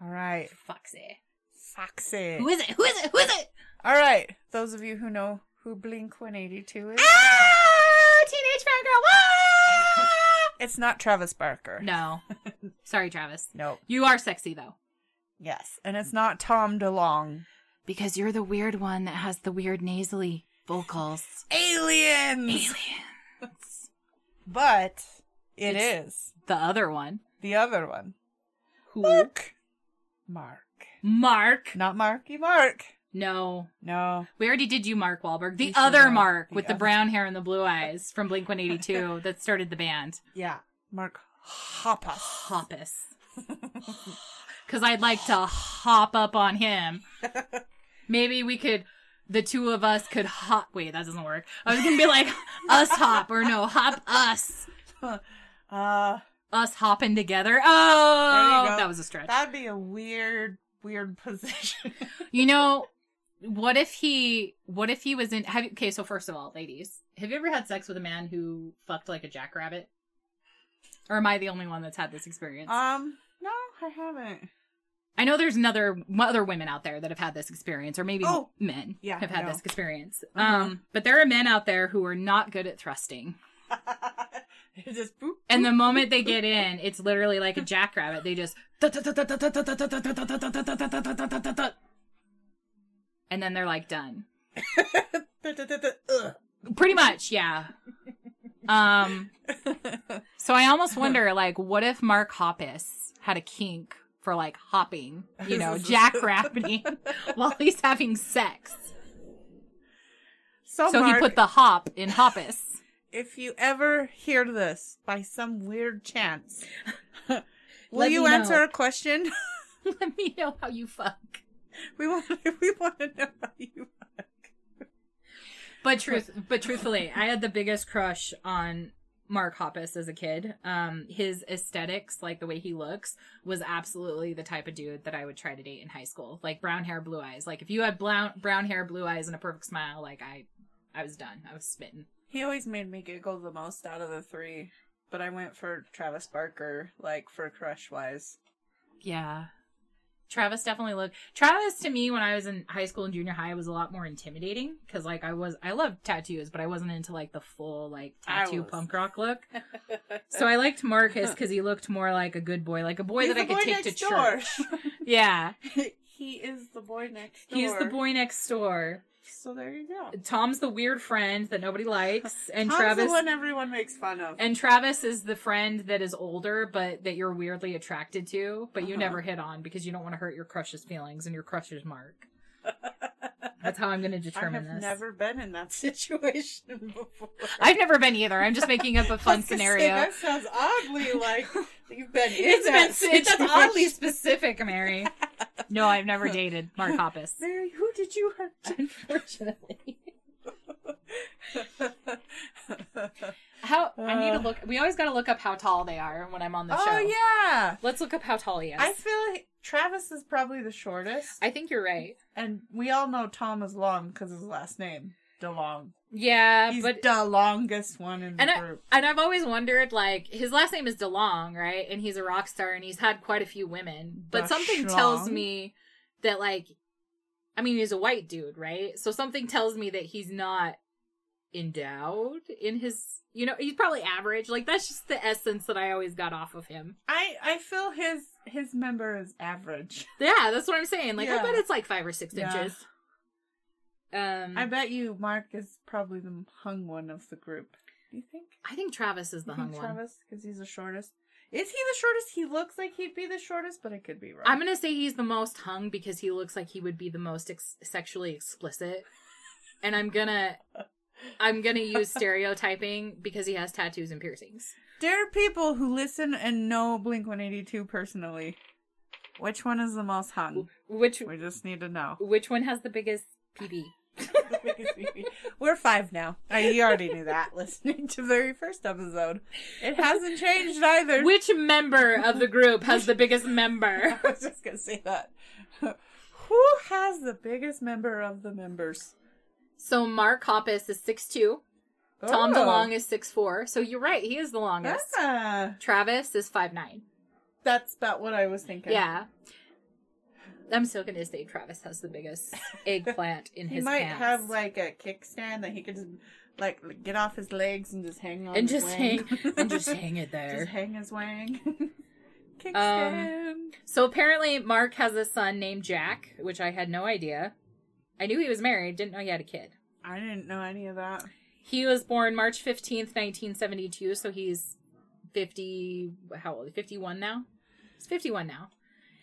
All right, Foxy. Foxy. Who is it? Who is it? Who is it? All right, those of you who know who Blink 182 is, Ah, teenage fangirl. Ah! It's not Travis Barker. No, sorry, Travis. Nope. You are sexy though, Yes, and it's not Tom DeLonge. because you're the weird one that has the weird nasally vocals. Aliens. Aliens. But it It's- is The other one. the other one. Who? Mark. Mark. Mark. Not Marky Mark. No. No. We already did you, Mark Wahlberg. The other. Mark with the brown hair and the blue eyes from Blink 182 that started the band. Yeah. Mark Hoppus. Hoppus. Because I'd like to hop up on him. Maybe we could, the two of us could hop. Wait, that doesn't work. I was going to be like, us hop, or no, hop us. Uh, Us hopping together. Oh, There you go. that was a stretch. that'd be a weird, weird position. You know, what if he? What if he was in? Have you, okay, so first of all, ladies, have you ever had sex with a man who fucked like a jackrabbit? Or am I the only one that's had this experience? um, no, I haven't. I know there's another other women out there that have had this experience, or maybe Oh, men yeah, have had this experience. Uh-huh. Um, but there are men out there who are not good at thrusting, just boop. and the moment they get in, it's literally like a jackrabbit. They just and then they're like done. Pretty much, yeah. Um, so I almost wonder, like, what if Mark Hoppus had a kink for like hopping, you know, Jack jackrabbiting while he's having sex? So, So Mark, he put the hop in Hoppus. if you ever hear this by some weird chance, will you me know. answer a question? Let me know how you fuck. We want. We want to know how you. But truth, but truthfully, I had the biggest crush on Mark Hoppus as a kid. Um, his aesthetics, like the way he looks, was absolutely the type of dude that I would try to date in high school. Like brown hair, blue eyes. Like if you had brown brown hair, blue eyes, and a perfect smile, like I, I was done. I was smitten. He always made me giggle the most out of the three, but I went for Travis Barker, like for crush wise. Yeah. Travis definitely looked. Travis to me when I was in high school and junior high was a lot more intimidating because like I was I loved tattoos but I wasn't into like the full like tattoo punk rock look. So I liked Marcus because he looked more like a good boy, like a boy He's that I could take to door. church. Yeah, he is the boy next door. he's the boy next door. So there you go. Tom's the weird friend that nobody likes, and Tom's Travis the one everyone makes fun of. and Travis is the friend that is older but that you're weirdly attracted to, but you Uh-huh. never hit on because you don't want to hurt your crush's feelings and your crush's mark. That's how I'm going to determine this. I have this. never been in that situation before. I've never been either. I'm just making up a fun was gonna say, scenario. that sounds oddly like you've been in It's that been it's situation. oddly specific, Mary. No, I've never dated Mark Hoppus. Mary, who did you hurt? Unfortunately. How I need to uh. look. We always got to look up how tall they are when I'm on the oh, show. oh yeah, Let's look up how tall he is. I feel like Travis is probably the shortest, I think you're right. and we all know Tom is long because his last name, DeLonge. Yeah, He's but the longest one in the and I, group. and I've always wondered like his last name is DeLonge, right? And he's a rock star and he's had quite a few women. But The something tells me that like I mean he's a white dude, right? So something tells me that he's not endowed in his you know, he's probably average. Like that's just the essence that I always got off of him. I I feel his his member is average. Yeah, that's what I'm saying. Like I bet it's like five or six Yeah. inches. Um I bet you Mark is probably the hung one of the group. Do you think? I think Travis is the You hung think one. Travis, because he's the shortest. Is he the shortest? He looks like he'd be the shortest, but I could be wrong. I'm gonna say he's the most hung because he looks like he would be the most ex- sexually explicit, and I'm gonna, I'm gonna use stereotyping because he has tattoos and piercings. There are people who listen and know Blink 182 personally. Which one is the most hung? Which We just need to know. which one has the biggest PB? We're five now. I you already knew that listening to the very first episode. It hasn't changed either. Which member of the group has the biggest member? I was just gonna say that. Who has the biggest member of the members? So Mark Hoppus is six two. Tom Oh. DeLonge is six four. So you're right, he is the longest. Ah, Travis is five nine. that's about what I was thinking. Yeah. I'm still gonna say Travis has the biggest eggplant in He his He might pants. have like a kickstand that he could just like get off his legs and just hang on and his just wang. hang and just hang it there. Just hang his wang. Um, kickstand. So apparently, Mark has a son named Jack, which I had no idea. I knew he was married, didn't know he had a kid. I didn't know any of that. He was born March 15th, 1972, so he's 50, how old? 51 now? He's 51 now.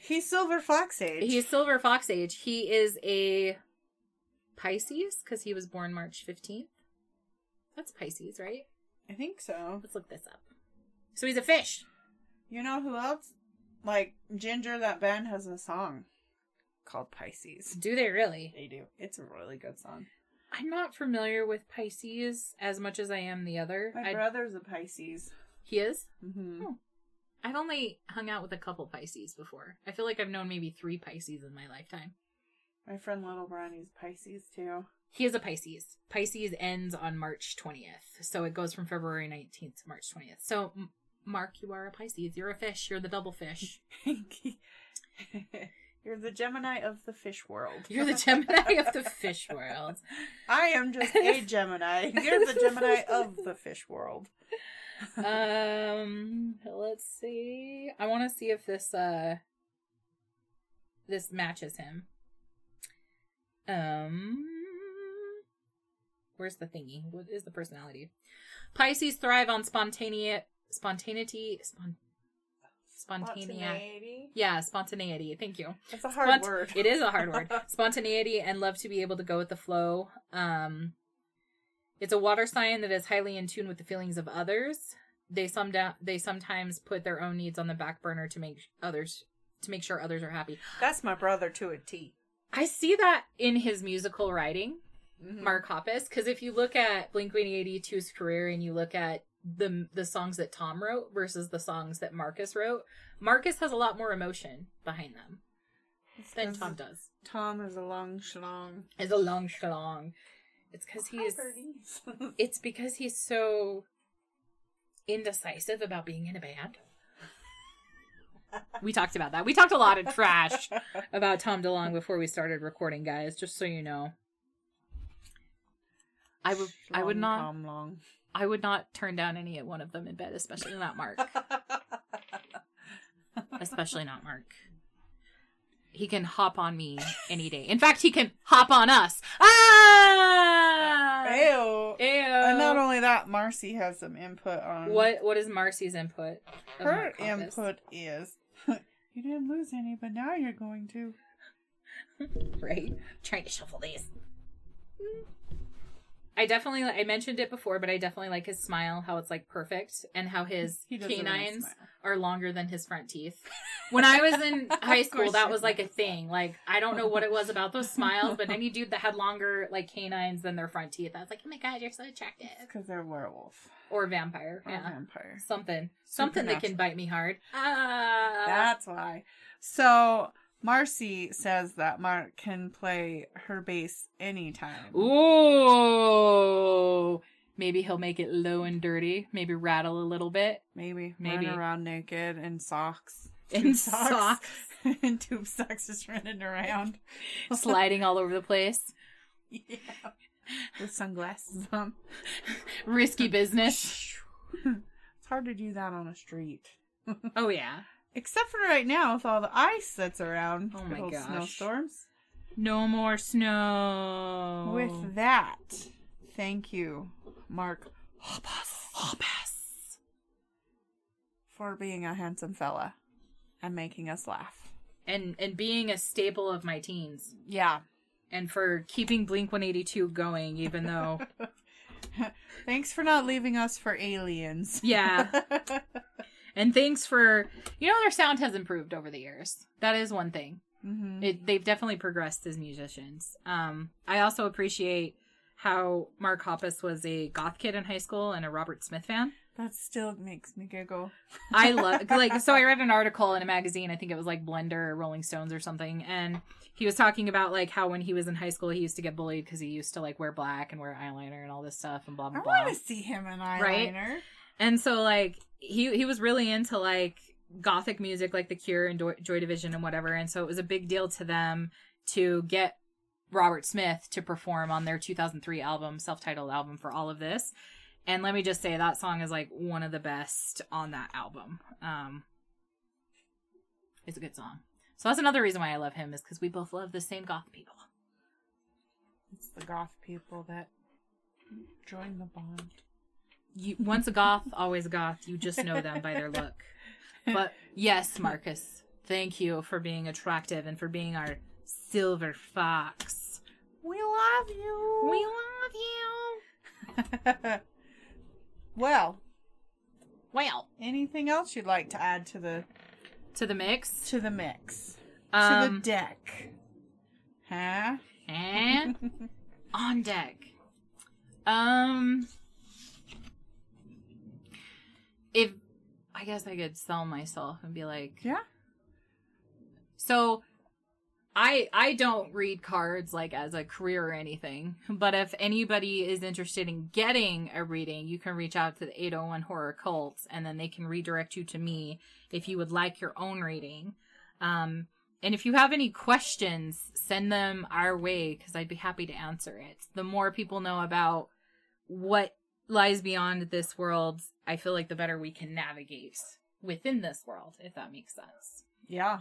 He's Silver Fox age. He's Silver Fox age. He is a Pisces because he was born March 15th. That's Pisces, right? I think so. Let's look this up. So he's a fish. You know who else? Like Jinjer, that band has a song called Pisces. Do they really? They do. It's a really good song. I'm not familiar with Pisces as much as I am the other. My I- brother's a Pisces. he is? Mm-hmm. Oh. I've only hung out with a couple Pisces before. I feel like I've known maybe three Pisces in my lifetime. My friend Little Brownie's Pisces too. He is a Pisces. Pisces ends on March 20th. So it goes from February 19th to March 20th. So, M- Mark, you are a Pisces. You're a fish. You're the double fish. You're the Gemini of the fish world. You're the Gemini of the fish world. I am just a Gemini. You're the Gemini of the fish world. Um, let's see. I want to see if this uh this matches him. Um, where's the thingy? What is the personality? Pisces thrive on spontaneity, spontaneity, spon- spontaneity. Yeah, spontaneity. Thank you. It's a hard Spont- word. It is a hard word. Spontaneity and love to be able to go with the flow. Um, it's a water sign that is highly in tune with the feelings of others. They some da- they sometimes put their own needs on the back burner to make others to make sure others are happy. That's my brother to a T. I see that in his musical writing, Mhm. Mark Hoppus, because if you look at Blink 182's career and you look at the the songs that Tom wrote versus the songs that Marcus wrote, Marcus has a lot more emotion behind them than Tom does. Tom is a long schlong. It's a long schlong. It's because he's. It's because he's so indecisive about being in a band. We talked about that. We talked a lot of trash about Tom DeLonge before we started recording, guys. Just so you know. I would. I would not. Tom long. I would not turn down any one of them in bed, especially not Mark. especially not Mark. He can hop on me any day. In fact, he can hop on us. Ah! Ew. Ew. And not only that, Marcy has some input on What what is Marcy's input? her input is. you didn't lose any, but now you're going to. right? Trying to shuffle these. I definitely I mentioned it before, but I definitely like his smile, how it's like perfect, and how his He does a nice canines smile. are longer than his front teeth. When I was in high school, that was like a thing. Like I don't know what it was about those smiles, but any dude that had longer like canines than their front teeth, I was like, oh my god, you're so attractive. Because they're werewolf Or vampire, or yeah, vampire. something, something that can bite me hard. Ah, That's why. So Marcy says that Mark can play her bass anytime. Ooh. Maybe he'll make it low and dirty. Maybe rattle a little bit. Maybe. Maybe. Run around naked in socks. In Tube socks. in tube socks just running around. Sliding all over the place. Yeah. With sunglasses on. Risky business. It's hard to do that on a street. Oh, yeah. Except for right now with all the ice that's around. Oh my gosh. Snowstorms. No more snow. With that, thank you, Mark Hoppus. for being a handsome fella and making us laugh. And, and being a staple of my teens. Yeah. And for keeping Blink 182 going, even though. Thanks for not leaving us for aliens. Yeah. and thanks for. You know, their sound has improved over the years. That is one thing. hmm it, they've definitely progressed as musicians. Um, I also appreciate how Mark Hoppus was a goth kid in high school and a Robert Smith fan. That still makes me giggle. I love like so I read an article in a magazine, I think it was like Blender or Rolling Stones or something, and he was talking about like how when he was in high school he used to get bullied because he used to like wear black and wear eyeliner and all this stuff and blah I blah I want to see him in eyeliner. Right? And so like he he was really into like gothic music like The Cure and Joy Division and whatever, and so it was a big deal to them to get Robert Smith to perform on their 2003 album, self-titled album for all of this. And let me just say that song is like one of the best on that album. Um It's a good song. So that's another reason why I love him is cuz we both love the same goth people. It's the goth people that join the bond. You once a goth, always a goth. You just know them by their look. But yes, Marcus, Thank you for being attractive and for being our silver fox. We love you. We love you. well, Well, anything else you'd like to add to the to the mix. to the mix? to the Um, deck. Huh? and on deck. Um, if I guess I could sell myself and be like, Yeah. So I I don't read cards like as a career or anything, but if anybody is interested in getting a reading, you can reach out to the 801 Horror Cults and then they can redirect you to me if you would like your own reading. Um and if you have any questions, send them our way because I'd be happy to answer it. The more people know about what lies beyond this world, I feel like the better we can navigate within this world, if that makes sense. Yeah.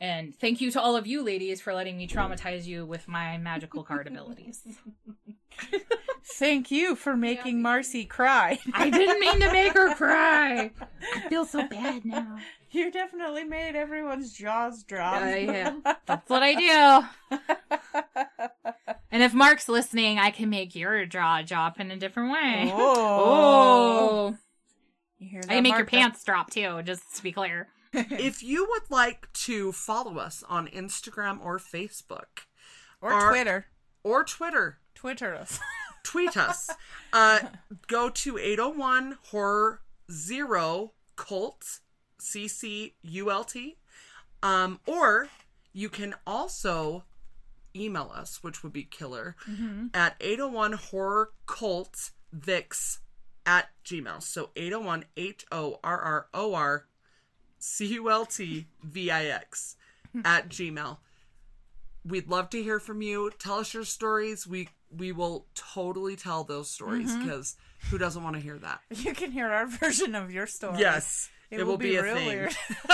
And thank you to all of you ladies for letting me traumatize you with my magical card abilities. Thank you for making Marcy cry. I didn't mean to make her cry. I feel so bad now. You definitely made everyone's jaws drop. I, uh, that's what I do. And if Mark's listening, I can make your jaw drop in a different way. Oh. Oh. You I can make your Mark? pants drop too, just to be clear. if you would like to follow us on Instagram or Facebook Or Our- Twitter. or Twitter, Twitter us. tweet us. Uh, go to 801 Horror Zero Cult, C C U L T. Um, or you can also email us, which would be killer, mm-hmm. at 801 Horror Cult Vix at Gmail. So 801 H O R R O R C U L T V I X hmm. at Gmail. We'd love to hear from you. Tell us your stories. We we will totally tell those stories mm-hmm. because who doesn't want to hear that? You can hear our version of your story. Yes, it, will, be, a real thing. weird.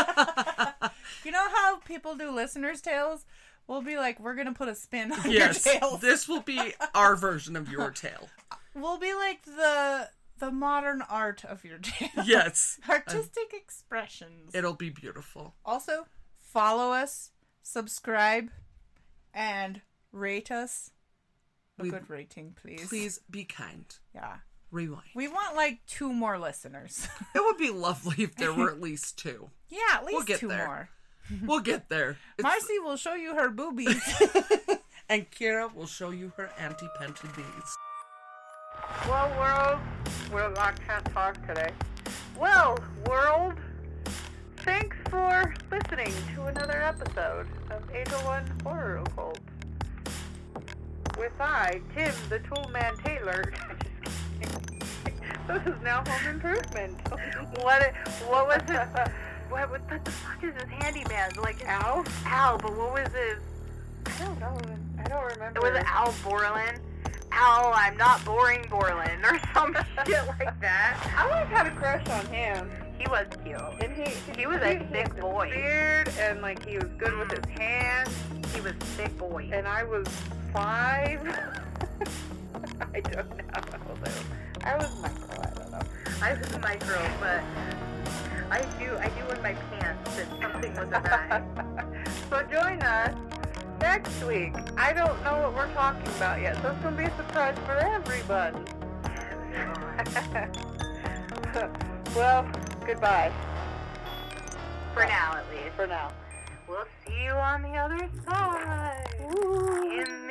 you know how people do listeners' tales? We'll be like, we're gonna put a spin on yes, your tales. this will be our version of your tale. We'll be like the the modern art of your tale. Yes, Artistic expressions. it'll be beautiful. also, follow us, subscribe, and rate us. A We- good rating, please. Please be kind. Yeah. Rewind. We want like two more listeners. It would be lovely if there were at least two. yeah, at least We'll get two there. more. We'll get there. It's- Marcy will show you her boobies. and Kira will show you her anti-penty bees. Well, world, well, I can't talk today. Well, world, thanks for listening to another episode of 801 Horror Occult. With I, Tim the Toolman Taylor. this is now Home Improvement. what? What was his? What, what, what the fuck is his handyman? Like Al? Al, but what was his? I don't know. I don't remember. It was Al Borland. Al, I'm not boring Borland or some shit like that. I always had a crush on him. He was cute. And he, He was a he thick boy. Beard and like he was good with his hands. He was thick boy. And I was five. I don't know. I was micro. I don't know. I was micro, but I knew I knew in my pants that something was awry. so join us next week. I don't know what we're talking about yet, so it's gonna be a surprise for everybody. well, goodbye For now, at least. for now. We'll see you on the other side. In